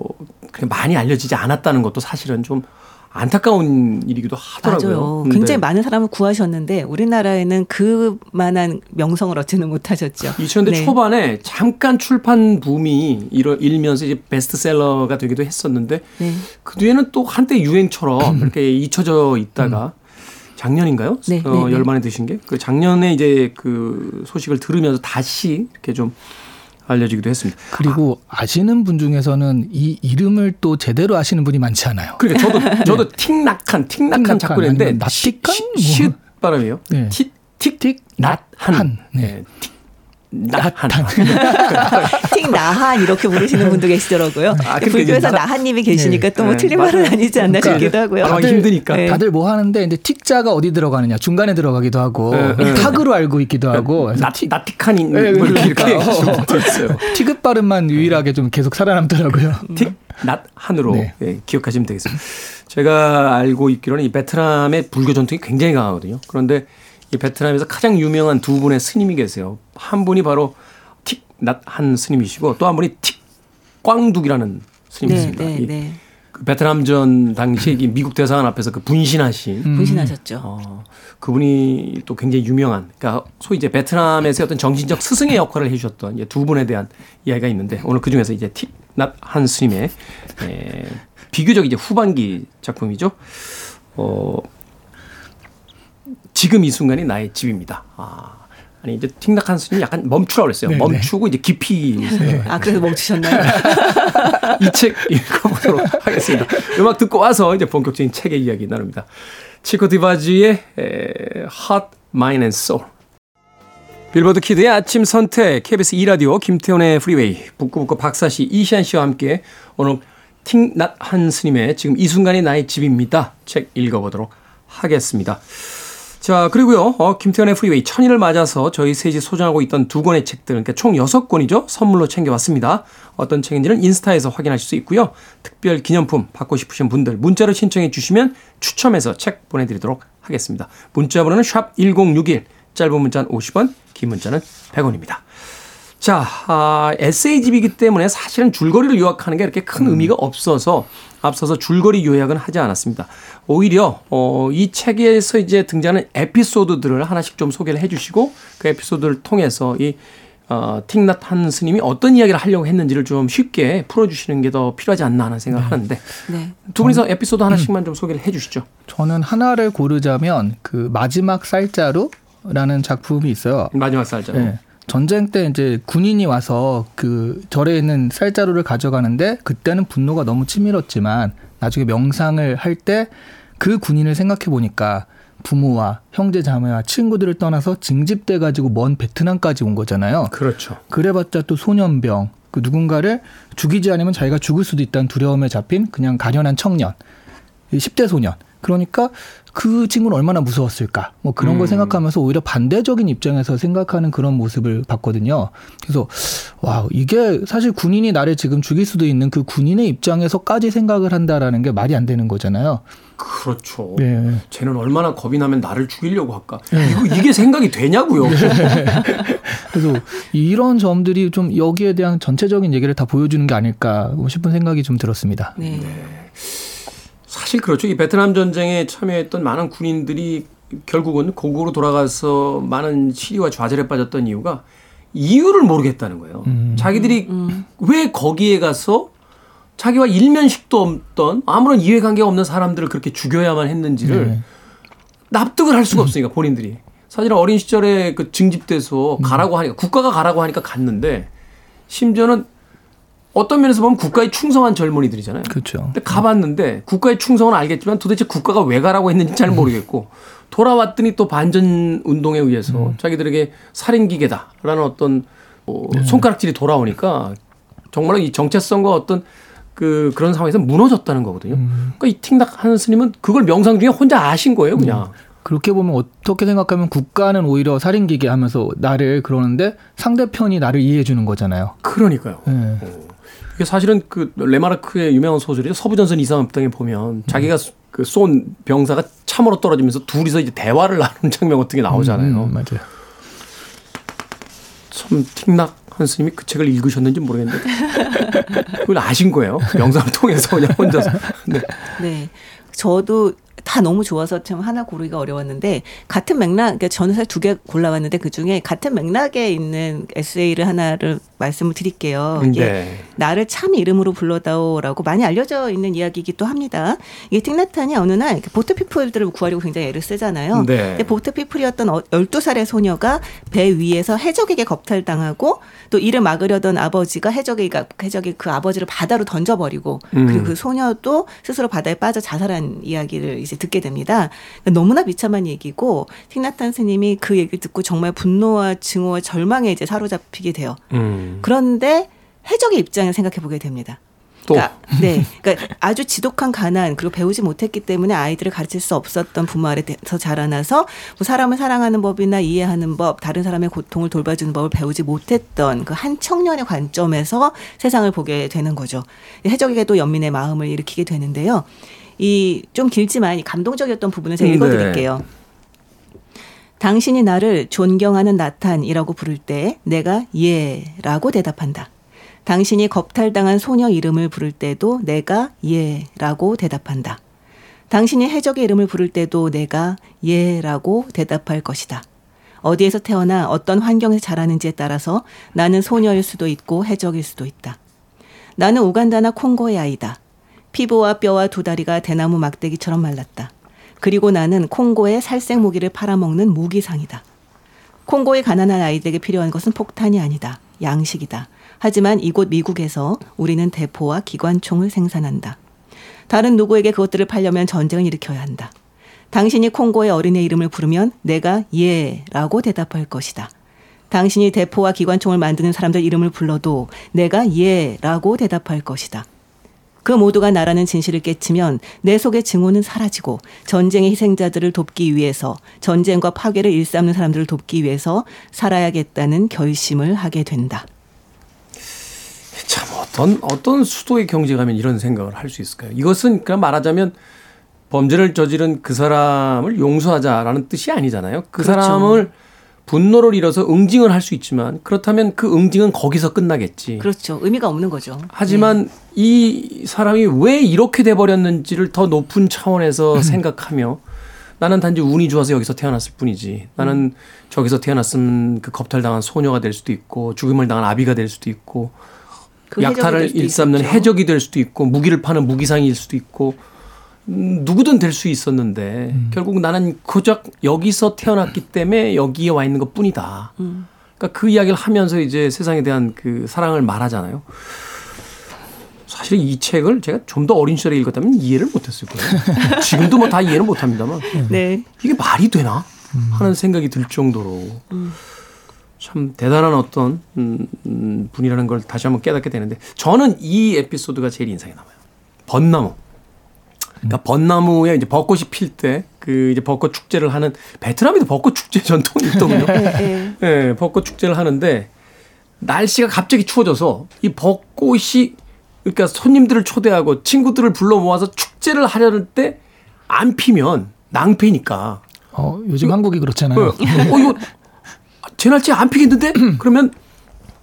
[SPEAKER 1] 그렇게 많이 알려지지 않았다는 것도 사실은 좀 안타까운 일이기도 하더라고요.
[SPEAKER 5] 맞아요.
[SPEAKER 1] 음,
[SPEAKER 5] 굉장히
[SPEAKER 1] 네.
[SPEAKER 5] 많은 사람을 구하셨는데 우리나라에는 그만한 명성을 얻지는 못하셨죠.
[SPEAKER 1] 2000년대
[SPEAKER 5] 네.
[SPEAKER 1] 초반에 잠깐 출판 붐이 일어, 일면서 이제 베스트셀러가 되기도 했었는데
[SPEAKER 5] 네.
[SPEAKER 1] 그 뒤에는 또 한때 유행처럼 이렇게 잊혀져 있다가 작년인가요?
[SPEAKER 5] 네,
[SPEAKER 1] 어,
[SPEAKER 5] 네, 네.
[SPEAKER 1] 열만에 드신 게 그 작년에 이제 그 소식을 들으면서 다시 이렇게 좀 알려지기도 했습니다.
[SPEAKER 6] 그리고 아시는 분 중에서는 이 이름을 또 제대로 아시는 분이 많지 않아요.
[SPEAKER 1] 그러니까 저도 (laughs) 저도 틱낙한 틱낙한 자꾸 했는데
[SPEAKER 6] 낫틱한?
[SPEAKER 1] 시 발음이에요.
[SPEAKER 6] 네.
[SPEAKER 1] 틱틱 낫한
[SPEAKER 6] 한. 네.
[SPEAKER 1] 네. 틱 낫한
[SPEAKER 5] 틱 (laughs) 나한 이렇게 부르시는 분도 계시더라고요.
[SPEAKER 1] 아,
[SPEAKER 5] 불교에서
[SPEAKER 1] 나-
[SPEAKER 5] 나한님이 계시니까 또뭐
[SPEAKER 1] 네,
[SPEAKER 5] 틀린
[SPEAKER 1] 맞아요.
[SPEAKER 5] 말은 아니지 않나
[SPEAKER 1] 그러니까
[SPEAKER 5] 싶기도 하고요.
[SPEAKER 1] 발음하기 힘드니까.
[SPEAKER 5] 네.
[SPEAKER 6] 다들 뭐 하는데 이제 틱자가 어디 들어가느냐 중간에 들어가기도 하고
[SPEAKER 1] 네, 네.
[SPEAKER 6] 탁으로 알고 있기도 하고 그래서
[SPEAKER 1] 나 나틱한이 뭐 (laughs)
[SPEAKER 6] 네,
[SPEAKER 1] 이렇게 이렇게.
[SPEAKER 6] 티귿 발음만 유일하게 좀 계속 살아남더라고요.
[SPEAKER 1] 틱, 낫, 한으로
[SPEAKER 6] 네.
[SPEAKER 1] 예, 기억하시면 되겠습니다. 제가 알고 있기로는 이 베트남의 불교 전통이 굉장히 강하거든요. 그런데 이 베트남에서 가장 유명한 두 분의 스님이 계세요. 한 분이 바로 틱, 낫, 한 스님이시고 또 한 분이 틱, 꽝둑이라는 스님이
[SPEAKER 5] 네,
[SPEAKER 1] 있습니다.
[SPEAKER 5] 네,
[SPEAKER 1] 이
[SPEAKER 5] 네.
[SPEAKER 1] 그 베트남전 당시에 이 미국 대사관 앞에서 그 분신하신
[SPEAKER 5] 분신하셨죠.
[SPEAKER 1] 어, 그분이 또 굉장히 유명한, 그러니까 소위 이제 베트남에서 어떤 정신적 스승의 역할을 해주셨던 두 분에 대한 이야기가 있는데 오늘 그 중에서 이제 틱낫한 스님의 에, 비교적 이제 후반기 작품이죠. 어, 지금 이 순간이 나의 집입니다. 아, 아니 이제 틱낙한 스님이 약간 멈추라고 그랬어요.
[SPEAKER 6] 네, 네.
[SPEAKER 1] 멈추고 이제 깊이
[SPEAKER 5] 아 그래서 멈추셨나요? (laughs)
[SPEAKER 1] 이 책 읽어보도록 하겠습니다. 음악 듣고 와서 이제 본격적인 책의 이야기 나눕니다. 치코 디바지의 에, Hot Mind and Soul. 빌보드 Kid의 아침 선택 KBS 2 라디오 김태훈의 Freeway 북끄북끄 박사씨 이시한 씨와 함께 오늘 틱낫한 스님의 지금 이 순간이 나의 집입니다. 책 읽어보도록 하겠습니다. 자, 그리고요, 어, 김태훈의 Freeway 천일을 맞아서 저희 셋이 소장하고 있던 두 권의 책들, 그러니까 총 여섯 권이죠. 선물로 챙겨왔습니다. 어떤 책인지는 인스타에서 확인하실 수 있고요. 특별 기념품 받고 싶으신 분들 문자로 신청해 주시면 추첨해서 책 보내드리도록 하겠습니다. 문자 번호는 샵 1061, 짧은 문자는 50원, 긴 문자는 100원입니다. 자, 아, 에세이집이기 때문에 사실은 줄거리를 요약하는 게 이렇게 큰 의미가 없어서 앞서서 줄거리 요약은 하지 않았습니다. 오히려 어, 이 책에서 이제 등장하는 에피소드들을 하나씩 좀 소개를 해주시고 그 에피소드를 통해서 이 어, 틱낫 한 스님이 어떤 이야기를 하려고 했는지를 좀 쉽게 풀어주시는 게 더 필요하지 않나 하는 생각을 하는데
[SPEAKER 5] 네.
[SPEAKER 1] 두 분이서 에피소드 하나씩만 좀 소개를 해주시죠.
[SPEAKER 6] 저는 하나를 고르자면 그 마지막 쌀자루라는 작품이 있어요.
[SPEAKER 1] 마지막 살자.
[SPEAKER 6] 네. 전쟁 때 이제 군인이 와서 그 절에 있는 쌀자루를 가져가는데 그때는 분노가 너무 치밀었지만 나중에 명상을 할 때 그 군인을 생각해 보니까 부모와 형제 자매와 친구들을 떠나서 징집돼 가지고 먼 베트남까지 온 거잖아요.
[SPEAKER 1] 그렇죠.
[SPEAKER 6] 그래봤자 또 소년병 그 누군가를 죽이지 않으면 자기가 죽을 수도 있다는 두려움에 잡힌 그냥 가련한 청년 이 10대 소년 그러니까 그 친구는 얼마나 무서웠을까 뭐 그런 걸
[SPEAKER 1] 음.
[SPEAKER 6] 생각하면서 오히려 반대적인 입장에서 생각하는 그런 모습을 봤거든요 그래서 와 이게 사실 군인이 나를 지금 죽일 수도 있는 그 군인의 입장에서까지 생각을 한다라는 게 말이 안 되는 거잖아요
[SPEAKER 1] 그렇죠.
[SPEAKER 6] 네.
[SPEAKER 1] 쟤는 얼마나 겁이 나면 나를 죽이려고 할까? 이거 이게 생각이 되냐고요.
[SPEAKER 6] 그래서 이런 점들이 좀 여기에 대한 전체적인 얘기를 다 보여주는 게 아닐까 싶은 생각이 좀 들었습니다.
[SPEAKER 5] 네.
[SPEAKER 1] 사실 그렇죠. 이 베트남 전쟁에 참여했던 많은 군인들이 결국은 고국으로 돌아가서 많은 시리와 좌절에 빠졌던 이유가 이유를 모르겠다는 거예요. 자기들이 왜 거기에 가서 자기와 일면식도 없던 아무런 이해관계가 없는 사람들을 그렇게 죽여야만 했는지를
[SPEAKER 6] 네.
[SPEAKER 1] 납득을 할 수가 없으니까 본인들이 사실은 어린 시절에 그 징집돼서 가라고 하니까 국가가 가라고 하니까 갔는데 심지어는 어떤 면에서 보면 국가에 충성한 젊은이들이잖아요.
[SPEAKER 6] 그렇죠.
[SPEAKER 1] 근데 가봤는데 국가에 충성은 알겠지만 도대체 국가가 왜 가라고 했는지 잘 모르겠고 돌아왔더니 또 반전 운동에 의해서 자기들에게 살인 기계다라는 어떤 어, 손가락질이 돌아오니까 정말로 이 정체성과 어떤 그 그런 상황에서 무너졌다는 거거든요. 그러니까 이 틱낙 하는 스님은 그걸 명상 중에 혼자 아신 거예요, 그냥.
[SPEAKER 6] 그렇게 보면 어떻게 생각하면 국가는 오히려 살인기계 하면서 나를 그러는데 상대편이 나를 이해해 주는 거잖아요.
[SPEAKER 1] 그러니까요.
[SPEAKER 6] 네.
[SPEAKER 1] 이게 사실은 그 레마르크의 유명한 소설이죠. 서부전선 이상업당에 보면 자기가 그 쏜 병사가 참으로 떨어지면서 둘이서 이제 대화를 (laughs) 나누는 장면 같은 게 나오잖아요.
[SPEAKER 6] 음, 맞아요.
[SPEAKER 1] 참 틱낙 한 스님이 그 책을 읽으셨는지 모르겠는데 (laughs) 그걸 아신 거예요. 영상을 통해서 그냥 혼자서. (laughs) 네.
[SPEAKER 5] 네. 저도 다 너무 좋아서 참 하나 고르기가 어려웠는데 같은 맥락, 그러니까 저는 사실 두 개 골라왔는데 그 중에 같은 맥락에 있는 에세이를 하나를 말씀을 드릴게요. 이게
[SPEAKER 1] 네.
[SPEAKER 5] 나를 참 이름으로 불러다오라고 많이 알려져 있는 이야기이기도 합니다. 이게 틱나탄이 어느 날 이렇게 보트 피플들을 구하려고 굉장히 애를 쓰잖아요.
[SPEAKER 1] 네.
[SPEAKER 5] 근데 보트 피플이었던 어- 12살의 소녀가 배 위에서 해적에게 겁탈당하고 또 이를 막으려던 아버지가 해적이가 해적이 그 아버지를 바다로 던져버리고
[SPEAKER 1] 음.
[SPEAKER 5] 그리고 그 소녀도 스스로 바다에 빠져 자살한 이야기를 이제 듣게 됩니다. 그러니까 너무나 비참한 얘기고 틱나탄 스님이 그 얘기를 듣고 정말 분노와 증오와 절망에 이제 사로잡히게 돼요.
[SPEAKER 1] 음.
[SPEAKER 5] 그런데 해적의 입장을 생각해 보게 됩니다.
[SPEAKER 1] 또
[SPEAKER 5] 그러니까, 네, 그러니까 아주 지독한 가난 그리고 배우지 못했기 때문에 아이들을 가르칠 수 없었던 부모 아래서 자라나서 뭐 사람을 사랑하는 법이나 이해하는 법, 다른 사람의 고통을 돌봐주는 법을 배우지 못했던 그 한 청년의 관점에서 세상을 보게 되는 거죠. 해적에게도 연민의 마음을 일으키게 되는데요. 이 좀 길지만 이 감동적이었던 부분을 제가
[SPEAKER 1] 네.
[SPEAKER 5] 읽어드릴게요. 당신이 나를 존경하는 나탄이라고 부를 때 내가 예라고 대답한다. 당신이 겁탈당한 소녀 이름을 부를 때도 내가 예라고 대답한다. 당신이 해적의 이름을 부를 때도 내가 예라고 대답할 것이다. 어디에서 태어나 어떤 환경에서 자라는지에 따라서 나는 소녀일 수도 있고 해적일 수도 있다. 나는 우간다나 콩고의 아이다. 피부와 뼈와 두 다리가 대나무 막대기처럼 말랐다. 그리고 나는 콩고의 살색 무기를 팔아먹는 무기상이다. 콩고의 가난한 아이들에게 필요한 것은 폭탄이 아니다. 양식이다. 하지만 이곳 미국에서 우리는 대포와 기관총을 생산한다. 다른 누구에게 그것들을 팔려면 전쟁을 일으켜야 한다. 당신이 콩고의 어린애 이름을 부르면 내가 예 라고 대답할 것이다. 당신이 대포와 기관총을 만드는 사람들 이름을 불러도 내가 예 라고 대답할 것이다. 그 모두가 나라는 진실을 깨치면 내 속의 증오는 사라지고 전쟁의 희생자들을 돕기 위해서 전쟁과 파괴를 일삼는 사람들을 돕기 위해서 살아야겠다는 결심을 하게 된다.
[SPEAKER 1] 참 어떤 어떤 수도의 경제가면 이런 생각을 할 수 있을까요? 이것은 그냥 말하자면 범죄를 저지른 그 사람을 용서하자라는 뜻이 아니잖아요. 그
[SPEAKER 5] 그렇죠.
[SPEAKER 1] 사람을 분노를 잃어서 응징을 할 수 있지만 그렇다면 그 응징은 거기서 끝나겠지.
[SPEAKER 5] 그렇죠. 의미가 없는 거죠.
[SPEAKER 1] 하지만 이 사람이 왜 이렇게 돼 버렸는지를 더 높은 차원에서 생각하며 나는 단지 운이 좋아서 여기서 태어났을 뿐이지. 나는 저기서 태어났으면 그 겁탈당한 소녀가 될 수도 있고 죽음을 당한 아비가 될 수도 있고
[SPEAKER 5] 그
[SPEAKER 1] 약탈을 일삼는
[SPEAKER 5] 있었죠.
[SPEAKER 1] 해적이 될 수도 있고 무기를 파는 무기상일 수도 있고 음, 누구든 될 수 있었는데
[SPEAKER 5] 음.
[SPEAKER 1] 결국 나는 고작 여기서 태어났기 때문에 여기에 와 있는 것 뿐이다.
[SPEAKER 5] 음.
[SPEAKER 1] 그러니까 그 이야기를 하면서 이제 세상에 대한 그 사랑을 말하잖아요. 사실 이 책을 제가 좀 더 어린 시절에 읽었다면 이해를 못했을 거예요. (laughs) 지금도 뭐 다 이해는 못합니다만
[SPEAKER 5] 네.
[SPEAKER 1] 이게 말이 되나 하는 생각이 들 정도로 참 대단한 어떤 음, 음, 분이라는 걸 다시 한번 깨닫게 되는데 저는 이 에피소드가 제일 인상에 남아요. 벚나무. 그러니까 벚나무에 이제 벚꽃이 필 때 그 이제 벚꽃 축제를 하는 베트남에도 벚꽃 축제 전통이 있더군요.
[SPEAKER 5] 네.
[SPEAKER 1] 예, 벚꽃 축제를 하는데 날씨가 갑자기 추워져서 이 벚꽃이 그러니까 손님들을 초대하고 친구들을 불러 모아서 축제를 하려는 때 안 피면 낭패니까.
[SPEAKER 6] 어, 요즘 한국이 그렇잖아요.
[SPEAKER 1] 어, 어 이거 제 날짜 안 피겠는데? (clears throat) 그러면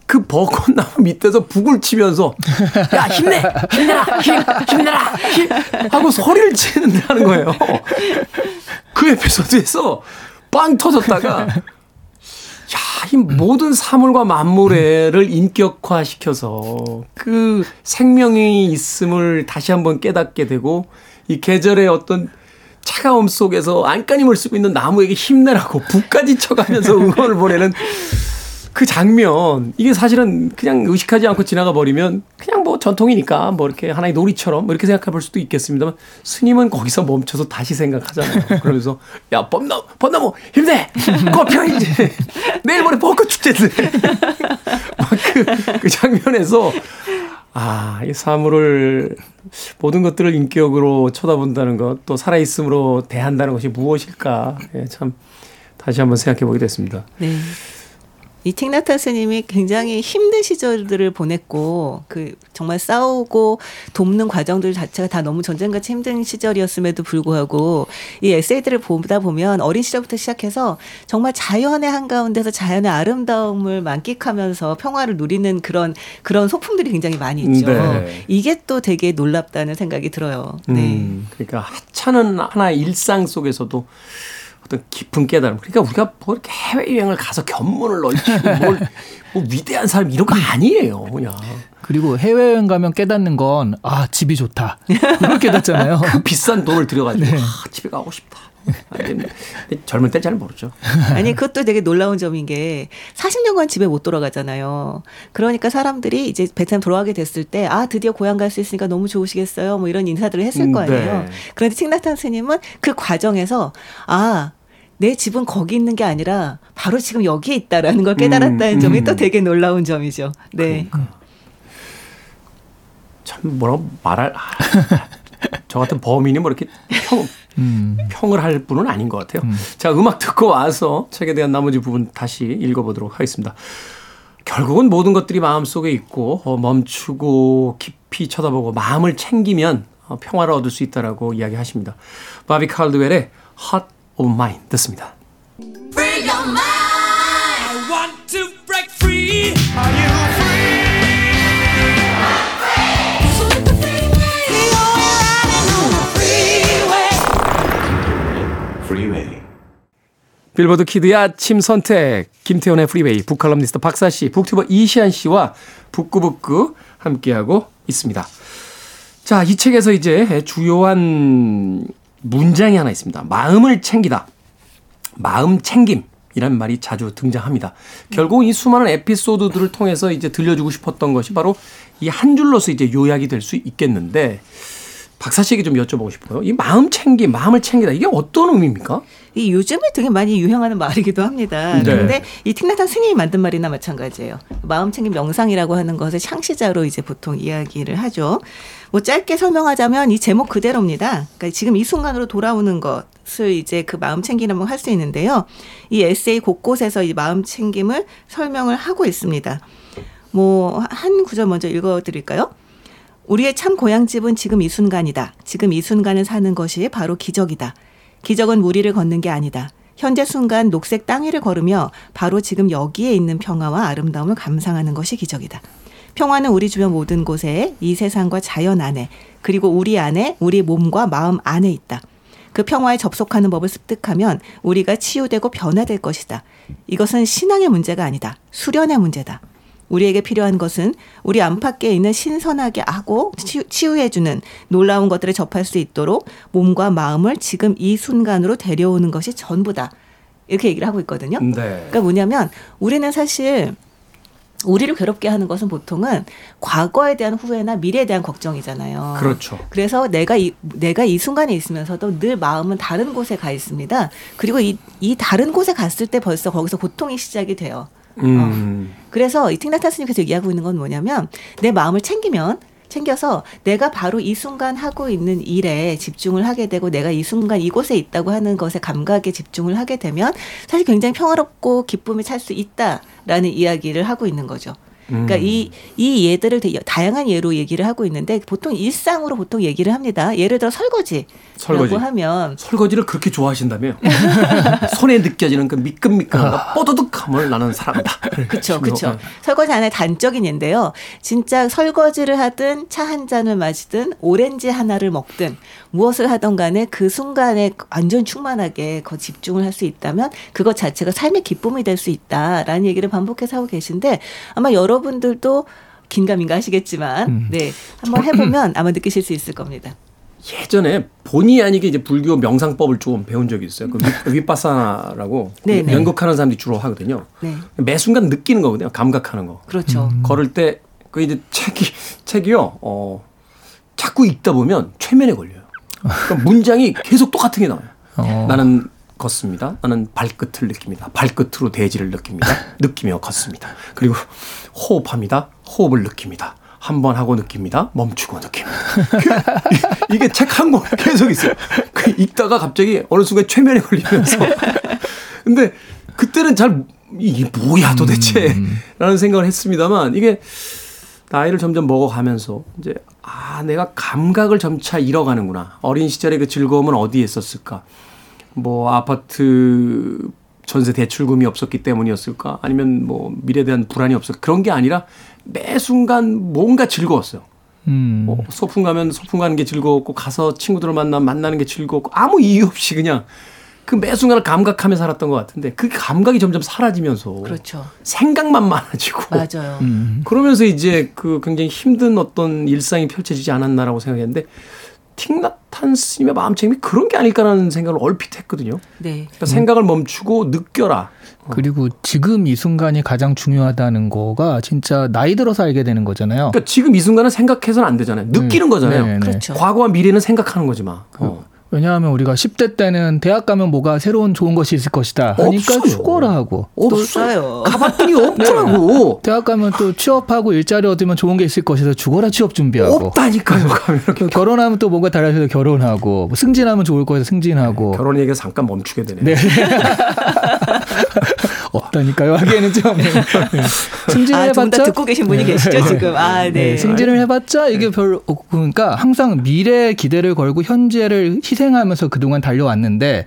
[SPEAKER 1] 그 벚꽃나무 밑에서 북을 치면서 야 힘내! 힘내라! 힘 힘내라! 힘! 하고 소리를 치는다는 거예요. 그 에피소드에서 빵 터졌다가 야, 이 모든 사물과 만물을 인격화시켜서 그 생명이 있음을 다시 한번 깨닫게 되고 이 계절의 어떤 차가움 속에서 안간힘을 쓰고 있는 나무에게 힘내라고 북까지 쳐가면서 응원을 보내는 그 장면 이게 사실은 그냥 의식하지 않고 지나가 버리면 그냥 뭐 전통이니까 뭐 이렇게 하나의 놀이처럼 뭐 이렇게 생각해 볼 수도 있겠습니다만 스님은 거기서 멈춰서 다시 생각하잖아요. (laughs) 그러면서 야 벚나무 벚나무 힘내 꽃펴야지 (laughs) 내일 모레 벚꽃 축제인데 (laughs) 막그 그 장면에서 아, 이 사물을 모든 것들을 인격으로 쳐다본다는 것, 또 살아있음으로 대한다는 것이 무엇일까? 예, 참 다시 한번 생각해 보게 됐습니다.
[SPEAKER 5] 네. 이 틱나타 스님이 굉장히 힘든 시절들을 보냈고 그 정말 싸우고 돕는 과정들 자체가 다 너무 전쟁같이 힘든 시절이었음에도 불구하고 이 에세이들을 보다 보면 어린 시절부터 시작해서 정말 자연의 한가운데서 자연의 아름다움을 만끽하면서 평화를 누리는 그런 그런 소품들이 굉장히 많이 있죠.
[SPEAKER 1] 네.
[SPEAKER 5] 이게 또 되게 놀랍다는 생각이 들어요. 네.
[SPEAKER 1] 음, 그러니까 하찮은 하나의 일상 속에서도 어떤 깊은 깨달음. 그러니까 우리가 뭐 이렇게 해외여행을 가서 견문을 넓히고 뭘, (laughs) 뭐 위대한 사람 이런 거 아니에요. 그냥.
[SPEAKER 6] 그리고 해외여행 가면 깨닫는 건, 아, 집이 좋다. 이걸 깨닫잖아요. (laughs)
[SPEAKER 1] 그 비싼 돈을 들여가지고 (laughs)
[SPEAKER 6] 네.
[SPEAKER 1] 아, 집에 가고 싶다. 근데 젊을 때잘 모르죠.
[SPEAKER 5] 아니 그것도 되게 놀라운 점인 게 40년간 집에 못 돌아가잖아요. 그러니까 사람들이 이제 베트남 돌아가게 됐을 때 아 드디어 고향 갈 수 있으니까 너무 좋으시겠어요. 뭐 이런 인사들을 했을
[SPEAKER 1] 음,
[SPEAKER 5] 거예요.
[SPEAKER 1] 네.
[SPEAKER 5] 그런데 칭나탄 스님은 그 과정에서 아 내 집은 거기 있는 게 아니라 바로 지금 여기에 있다라는 걸 깨달았다는
[SPEAKER 1] 음,
[SPEAKER 5] 점이
[SPEAKER 1] 음.
[SPEAKER 5] 또 되게 놀라운 점이죠. 네.
[SPEAKER 1] 참 뭐라고 말할 아, (laughs) 저 같은 범인이 뭐 이렇게 평, (laughs)
[SPEAKER 6] 음.
[SPEAKER 1] 평을 할 분은 아닌 것 같아요. 자 음악 듣고 와서 책에 대한 나머지 부분 다시 읽어보도록 하겠습니다. 결국은 모든 것들이 마음속에 있고 어, 멈추고 깊이 쳐다보고 마음을 챙기면 어, 평화를 얻을 수 있다라고 이야기하십니다. 바비 칼드웰의 Heart of Mine 듣습니다. 빌보드 Kid의 아침 선택 김태훈의 Freeway 북칼럼니스트 박사 씨, 북튜버 이시한 씨와 북끄북끄 함께하고 있습니다. 자, 이 책에서 이제 주요한 문장이 하나 있습니다. 마음을 챙기다. 마음 챙김이라는 말이 자주 등장합니다. 결국 이 수많은 에피소드들을 통해서 이제 들려주고 싶었던 것이 바로 이 한 줄로서 이제 요약이 될 수 있겠는데 박사 씨에게 좀 여쭤보고 싶어요. 이 마음 챙김, 마음을 챙기다 이게 어떤 의미입니까?
[SPEAKER 5] 이 요즘에 되게 많이 유행하는 말이기도 합니다.
[SPEAKER 1] 네.
[SPEAKER 5] 그런데 이 틱나탄 스님이 만든 말이나 마찬가지예요. 마음 챙김 명상이라고 하는 것을 창시자로 이제 보통 이야기를 하죠. 뭐 짧게 설명하자면 이 제목 그대로입니다. 그러니까 지금 이 순간으로 돌아오는 것을 이제 그 마음 챙김이라고 할 수 있는데요. 이 에세이 곳곳에서 이 마음 챙김을 설명을 하고 있습니다. 뭐 한 구절 먼저 읽어 드릴까요? 우리의 참 고향집은 지금 이 순간이다. 지금 이 순간을 사는 것이 바로 기적이다. 기적은 무리를 걷는 게 아니다. 현재 순간 녹색 땅 위를 걸으며 바로 지금 여기에 있는 평화와 아름다움을 감상하는 것이 기적이다. 평화는 우리 주변 모든 곳에 이 세상과 자연 안에 그리고 우리 안에 우리 몸과 마음 안에 있다. 그 평화에 접속하는 법을 습득하면 우리가 치유되고 변화될 것이다. 이것은 신앙의 문제가 아니다. 수련의 문제다. 우리에게 필요한 것은 우리 안팎에 있는 신선하게 하고 치유, 해주는 놀라운 것들을 접할 수 있도록 몸과 마음을 지금 이 순간으로 데려오는 것이 전부다. 이렇게 얘기를 하고 있거든요.
[SPEAKER 1] 네.
[SPEAKER 5] 그러니까 뭐냐면 우리는 사실 우리를 괴롭게 하는 것은 보통은 과거에 대한 후회나 미래에 대한 걱정이잖아요.
[SPEAKER 1] 그렇죠.
[SPEAKER 5] 그래서 내가 이 내가 이 순간에 있으면서도 늘 마음은 다른 곳에 가 있습니다. 그리고 이, 이 다른 곳에 갔을 때 벌써 거기서 고통이 시작이 돼요.
[SPEAKER 1] 음.
[SPEAKER 5] 그래서 이 틱나타 스님께서 얘기하고 있는 건 뭐냐면 내 마음을 챙기면 챙겨서 내가 바로 이 순간 하고 있는 일에 집중을 하게 되고 내가 이 순간 이곳에 있다고 하는 것에 감각에 집중을 하게 되면 사실 굉장히 평화롭고 기쁨을 찾을 수 있다라는 이야기를 하고 있는 거죠. 그러니까
[SPEAKER 1] 음.
[SPEAKER 5] 이, 이 예들을 다양한 예로 얘기를 하고 있는데 보통 일상으로 보통 얘기를 합니다. 예를 들어 설거지라고
[SPEAKER 1] 설거지.
[SPEAKER 5] 하면
[SPEAKER 1] 설거지를 그렇게 좋아하신다며? (laughs) 손에 느껴지는 그 미끈미끈함과 뽀드득함을 나는 사랑한다.
[SPEAKER 5] 그렇죠, 그렇죠. 설거지 하나의 단적인 예인데요. 진짜 설거지를 하든 차 한 잔을 마시든 오렌지 하나를 먹든 무엇을 하던 간에 그 순간에 완전 충만하게 거 집중을 할 수 있다면 그것 자체가 삶의 기쁨이 될 수 있다라는 얘기를 반복해서 하고 계신데 아마 여러분들도 긴가민가 하시겠지만 네 한번 해보면 (clears throat) 아마 느끼실 수 있을 겁니다.
[SPEAKER 1] 예전에 본의 아니게 이제 불교 명상법을 조금 배운 적이 있어요. 그 윗- 윗바사나라고
[SPEAKER 5] 네, 네.
[SPEAKER 1] 연극하는 사람들이 주로 하거든요.
[SPEAKER 5] 네,
[SPEAKER 1] 매 순간 느끼는 거거든요. 감각하는 거.
[SPEAKER 5] 그렇죠.
[SPEAKER 1] 걸을 때 그 이제 책이 책이요. 어 자꾸 읽다 보면 최면에 걸려요. 그러니까 문장이 계속 똑같은 게 나와요.
[SPEAKER 6] 어.
[SPEAKER 1] 나는 걷습니다. 나는 발끝을 느낍니다. 발끝으로 대지를 느낍니다. (laughs) 느끼며 걷습니다. 그리고 호흡합니다. 호흡을 느낍니다. 한 번 하고 느낍니다. 멈추고 느낍니다. (laughs) 그- 이게 책 한 권 계속 있어요. 그 읽다가 갑자기 어느 순간 최면에 걸리면서. (laughs) 근데 그때는 잘 이게 뭐야 도대체 라는 생각을 했습니다만 이게 나이를 점점 먹어가면서 이제 아 내가 감각을 점차 잃어가는구나 어린 시절의 그 즐거움은 어디에 있었을까 뭐 아파트 전세 대출금이 없었기 때문이었을까 아니면 뭐 미래에 대한 불안이 없었 그런 게 아니라 매 순간 뭔가 즐거웠어요.
[SPEAKER 6] 음.
[SPEAKER 1] 뭐 소풍 가면 소풍 가는 게 즐거웠고 가서 친구들을 만나 만나는 게 즐거웠고 아무 이유 없이 그냥 그 매 순간을 감각하며 살았던 것 같은데 그 감각이 점점 사라지면서
[SPEAKER 5] 그렇죠.
[SPEAKER 1] 생각만 많아지고
[SPEAKER 5] 맞아요.
[SPEAKER 6] 음.
[SPEAKER 1] 그러면서 이제 그 굉장히 힘든 어떤 일상이 펼쳐지지 않았나라고 생각했는데 틱나탄 스님의 마음책임이 그런 게 아닐까라는 생각을 얼핏 했거든요.
[SPEAKER 5] 네.
[SPEAKER 1] 그러니까 생각을 멈추고 느껴라.
[SPEAKER 6] 그리고 지금 이 순간이 가장 중요하다는 거가 진짜 나이 들어서 알게 되는 거잖아요.
[SPEAKER 1] 그러니까 지금 이 순간은 생각해서는 안 되잖아요. 느끼는 거잖아요.
[SPEAKER 6] 네, 네.
[SPEAKER 5] 그렇죠.
[SPEAKER 1] 과거와 미래는 생각하는 거지만. 어.
[SPEAKER 6] 왜냐하면 우리가 10대 때는 대학 가면 뭐가 새로운 좋은 것이 있을 것이다. 하니까
[SPEAKER 1] 없어요.
[SPEAKER 6] 죽어라 하고.
[SPEAKER 5] 또
[SPEAKER 1] 없어요. 가봤더니 없더라고. (laughs)
[SPEAKER 6] 대학 가면 또 취업하고 일자리 얻으면 좋은 게 있을 것이다. 죽어라 취업 준비하고.
[SPEAKER 1] 없다니까요.
[SPEAKER 6] 또 (laughs) 결혼하면 또 뭔가 달라져서 결혼하고 뭐 승진하면 좋을 거에서 승진하고
[SPEAKER 1] 결혼 얘기가 잠깐 멈추게 되네요.
[SPEAKER 6] 네. (laughs) 없다니까요. 하기에는 좀 네. (laughs) 승진을
[SPEAKER 5] 아,
[SPEAKER 6] 해봤자
[SPEAKER 5] 듣고 계신 분이 계시죠 지금. 아, 네.
[SPEAKER 6] 네, 승진을 해봤자 이게 별로 그러니까 항상 미래에 기대를 걸고 현재를 희생하면서 그동안 달려왔는데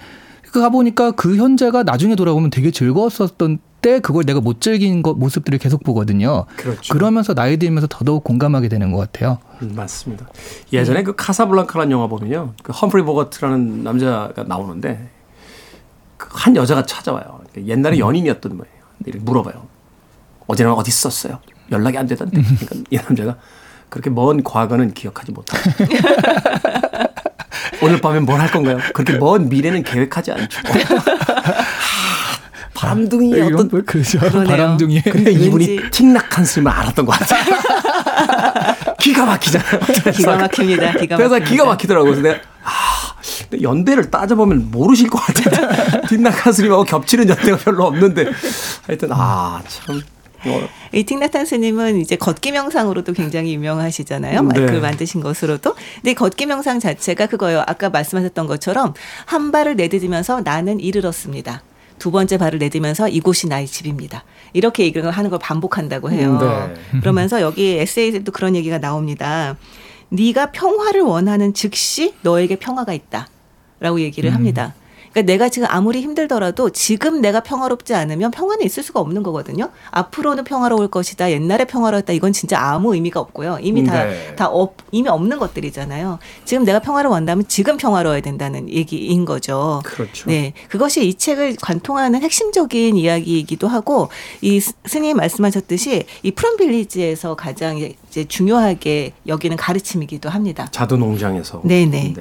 [SPEAKER 6] 그 가보니까 그 현재가 나중에 돌아보면 되게 즐거웠었던 때 그걸 내가 못 즐긴 것 모습들을 계속 보거든요.
[SPEAKER 1] 그렇죠.
[SPEAKER 6] 그러면서 나이 들면서 더더욱 공감하게 되는 것 같아요.
[SPEAKER 1] 음, 맞습니다. 예전에 그 카사블랑카라는 영화 보면요. 그 험프리 보거트라는 남자가 나오는데 그 한 여자가 찾아와요. 옛날에 연인이었던 거예요. 이렇게 물어봐요. 어제는 어디 있었어요? 연락이 안 되던데. 그러니까 이 남자가 그렇게 먼 과거는 기억하지 못하고 (laughs) 오늘 밤엔 뭘할 건가요? 그렇게 먼 미래는 계획하지 않죠. 바람둥이
[SPEAKER 6] 이런
[SPEAKER 1] 어떤
[SPEAKER 6] 뭐 그렇죠. 바람둥이.
[SPEAKER 1] 근데 이분이 틱낙한 스님을 알았던 것 같아요. (laughs) 기가 막히잖아요.
[SPEAKER 5] 기가 막힙니다. 기가
[SPEAKER 1] 그래서
[SPEAKER 5] 막힙니다.
[SPEAKER 1] 기가 막히더라고요. 그래서 내가 아, 근데 연대를 따져보면 모르실 것 같은데 (laughs) 뒷낙한 스님하고 겹치는 연대가 별로 없는데 하여튼 아 참 뭐,
[SPEAKER 5] 이 틱나탄 스님은 이제 걷기 명상으로도 굉장히 유명하시잖아요.
[SPEAKER 1] 네.
[SPEAKER 5] 그 만드신 것으로도. 근데 이 걷기 명상 자체가 그거예요. 아까 말씀하셨던 것처럼 한 발을 내딛으면서 나는 이르렀습니다. 두 번째 발을 내딛으면서 이곳이 나의 집입니다. 이렇게 얘기를 하는 걸 반복한다고 해요.
[SPEAKER 1] 네. (laughs)
[SPEAKER 5] 그러면서 여기 에세이에도 그런 얘기가 나옵니다. 네가 평화를 원하는 즉시 너에게 평화가 있다 라고 얘기를 합니다. 그러니까 내가 지금 아무리 힘들더라도 지금 내가 평화롭지 않으면 평화는 있을 수가 없는 거거든요. 앞으로는 평화로울 것이다. 옛날에 평화로웠다. 이건 진짜 아무 의미가 없고요. 이미 다,
[SPEAKER 1] 네.
[SPEAKER 5] 다 없, 이미 없는 것들이잖아요. 지금 내가 평화를 원한다면 지금 평화로워야 된다는 얘기인 거죠.
[SPEAKER 1] 그렇죠.
[SPEAKER 5] 네. 그것이 이 책을 관통하는 핵심적인 이야기이기도 하고 이 스- 스님 말씀하셨듯이 이 푸른 빌리지에서 가장 이제 중요하게 여기는 가르침이기도 합니다.
[SPEAKER 1] 자두 농장에서
[SPEAKER 5] 네네.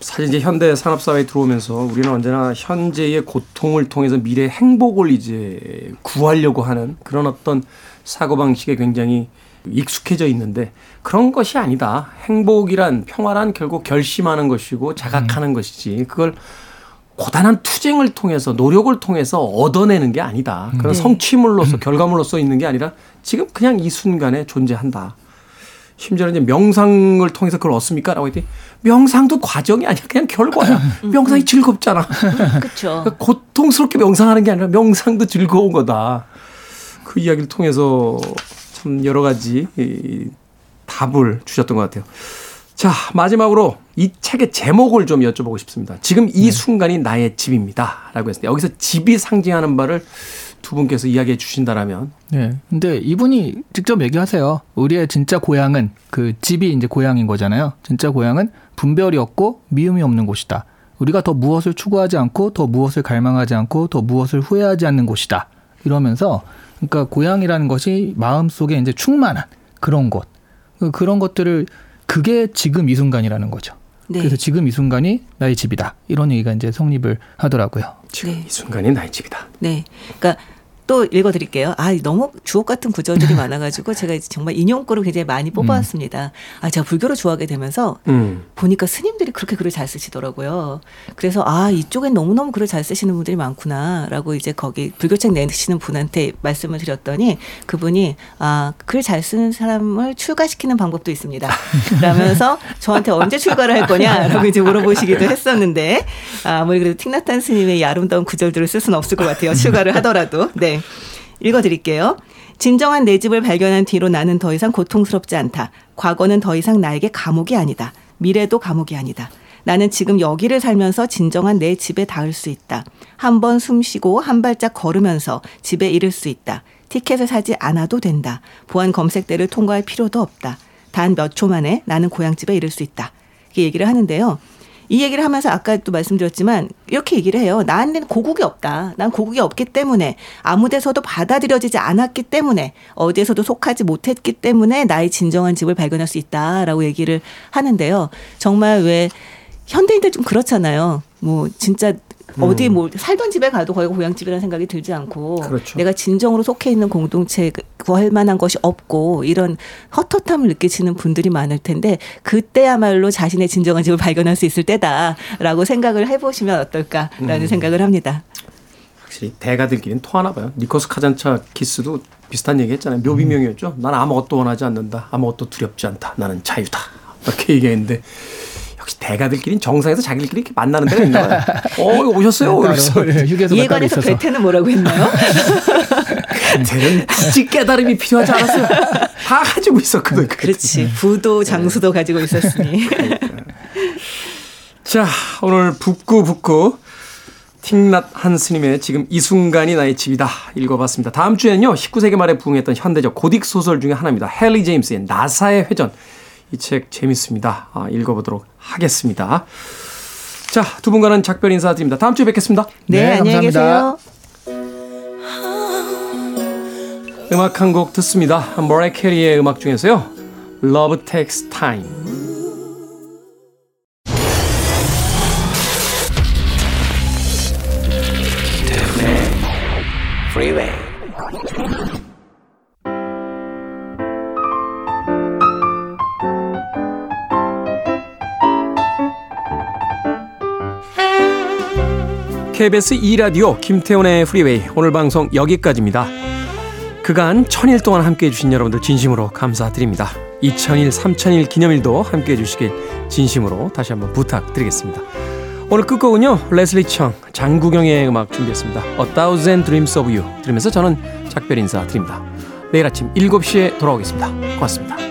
[SPEAKER 1] 사실 이제 현대 산업 사회에 들어오면서 우리는 언제나 현재의 고통을 통해서 미래 행복을 이제 구하려고 하는 그런 어떤 사고 방식에 굉장히 익숙해져 있는데 그런 것이 아니다. 행복이란 평화란 결국 결심하는 것이고 자각하는 것이지 그걸 고단한 투쟁을 통해서 노력을 통해서 얻어내는 게 아니다. 그런
[SPEAKER 5] 네.
[SPEAKER 1] 성취물로서 결과물로서 있는 게 아니라 지금 그냥 이 순간에 존재한다. 심지어 이제 명상을 통해서 그걸 얻습니까? 라고 했더니 명상도 과정이 아니야. 그냥 결과야. 명상이 즐겁잖아. (laughs)
[SPEAKER 5] 그렇죠.
[SPEAKER 1] 그러니까 고통스럽게 명상하는 게 아니라 명상도 즐거운 거다. 그 이야기를 통해서 참 여러 가지 이 답을 주셨던 것 같아요. 자, 마지막으로 이 책의 제목을 좀 여쭤보고 싶습니다. 지금 이 순간이 나의 집입니다. 라고 때 여기서 집이 상징하는 바를 두 분께서 이야기해 주신다라면
[SPEAKER 6] 네. 근데 이분이 직접 얘기하세요. 우리의 진짜 고향은 그 집이 이제 고향인 거잖아요. 진짜 고향은 분별이 없고 미움이 없는 곳이다. 우리가 더 무엇을 추구하지 않고 더 무엇을 갈망하지 않고 더 무엇을 후회하지 않는 곳이다. 이러면서 그러니까 고향이라는 것이 마음속에 이제 충만한 그런 곳. 그- 그런 것들을 그게 지금 이 순간이라는 거죠.
[SPEAKER 5] 네.
[SPEAKER 6] 그래서 지금 이 순간이 나의 집이다. 이런 얘기가 이제 성립을 하더라고요.
[SPEAKER 1] 지금
[SPEAKER 5] 네.
[SPEAKER 1] 이 순간이 나의 집이다.
[SPEAKER 5] 네. 그러니까 또 읽어드릴게요. 아, 너무 주옥 같은 구절들이 (laughs) 많아가지고 제가 정말 인용구를 굉장히 많이 뽑아왔습니다. 아, 제가 불교를 좋아하게 되면서
[SPEAKER 1] 음.
[SPEAKER 5] 보니까 스님들이 그렇게 글을 잘 쓰시더라고요. 그래서 아, 이쪽엔 너무너무 글을 잘 쓰시는 분들이 많구나라고 이제 거기 불교책 내시는 분한테 말씀을 드렸더니 그분이 아, 글 잘 쓰는 사람을 출가시키는 방법도 있습니다. (laughs) 라면서 저한테 언제 출가를 할 거냐라고 이제 물어보시기도 했었는데 아, 아무리 그래도 틱나탄 스님의 이 아름다운 구절들을 쓸 수는 없을 것 같아요. 출가를 하더라도. 네. 읽어드릴게요. 진정한 내 집을 발견한 뒤로 나는 더 이상 고통스럽지 않다. 과거는 더 이상 나에게 감옥이 아니다. 미래도 감옥이 아니다. 나는 지금 여기를 살면서 진정한 내 집에 닿을 수 있다. 한 번 숨 쉬고 한 발짝 걸으면서 집에 이를 수 있다. 티켓을 사지 않아도 된다. 보안 검색대를 통과할 필요도 없다. 단 몇 초 만에 나는 고향집에 이를 수 있다. 이렇게 얘기를 하는데요. 이 얘기를 하면서 아까 또 말씀드렸지만 이렇게 얘기를 해요. 나한테는 고국이 없다. 난 고국이 없기 때문에 아무 데서도 받아들여지지 않았기 때문에 어디에서도 속하지 못했기 때문에 나의 진정한 집을 발견할 수 있다라고 얘기를 하는데요. 정말 왜 현대인들 좀 그렇잖아요. 뭐 진짜 어디 뭐 살던 집에 가도 거기가 고향집이라는 생각이 들지 않고
[SPEAKER 1] 그렇죠.
[SPEAKER 5] 내가 진정으로 속해 있는 공동체에 구할 만한 것이 없고 이런 헛헛함을 느끼시는 분들이 많을 텐데 그때야말로 자신의 진정한 집을 발견할 수 있을 때다라고 생각을 해보시면 어떨까라는 생각을 합니다.
[SPEAKER 1] 확실히 대가들끼리는 통하나 봐요. 니코스 카잔차 키스도 비슷한 얘기 했잖아요. 묘비명이었죠. 난 아무것도 원하지 않는다. 아무것도 두렵지 않다. 나는 자유다. 이렇게 얘기했는데 역시 대가들끼리는 정상에서 자기들끼리 이렇게 만나는 데가 있나 봐요. 어, 이거 오셨어요? 그래서 (laughs)
[SPEAKER 6] 있어서.
[SPEAKER 5] 베테는 뭐라고 했나요? (laughs)
[SPEAKER 1] 그때는 굳이 깨달음이 필요하지 않았어요. 다 가지고 있었거든.
[SPEAKER 5] 그렇지. 부도 장수도 가지고 있었으니.
[SPEAKER 1] 자, 오늘 북구 북구 틱낫 한 스님의 지금 이 순간이 나의 집이다 읽어봤습니다. 다음 주에는요 19세기 말에 부흥했던 현대적 고딕 소설 중에 하나입니다. 헨리 제임스의 나사의 회전 이 책 재밌습니다. 아, 읽어보도록 하겠습니다. 자, 두 분과는 작별 인사드립니다. 다음 주에 뵙겠습니다.
[SPEAKER 5] 네,
[SPEAKER 6] 네,
[SPEAKER 5] 안녕히
[SPEAKER 6] 감사합니다.
[SPEAKER 5] 계세요.
[SPEAKER 1] 음악 한 곡 듣습니다. 머레 캐리의 음악 중에서요. Love Takes Time. KBS 2라디오 김태훈의 Freeway 오늘 방송 여기까지입니다. 그간 천일 동안 함께해 주신 여러분들 진심으로 감사드립니다. 2000일, 3000일 기념일도 함께해 주시길 진심으로 다시 한번 부탁드리겠습니다. 오늘 끝곡은요. 레슬리 청, 장국영의 음악 준비했습니다. A Thousand Dreams of You 들으면서 저는 작별 인사 드립니다. 내일 아침 7시에 돌아오겠습니다. 고맙습니다.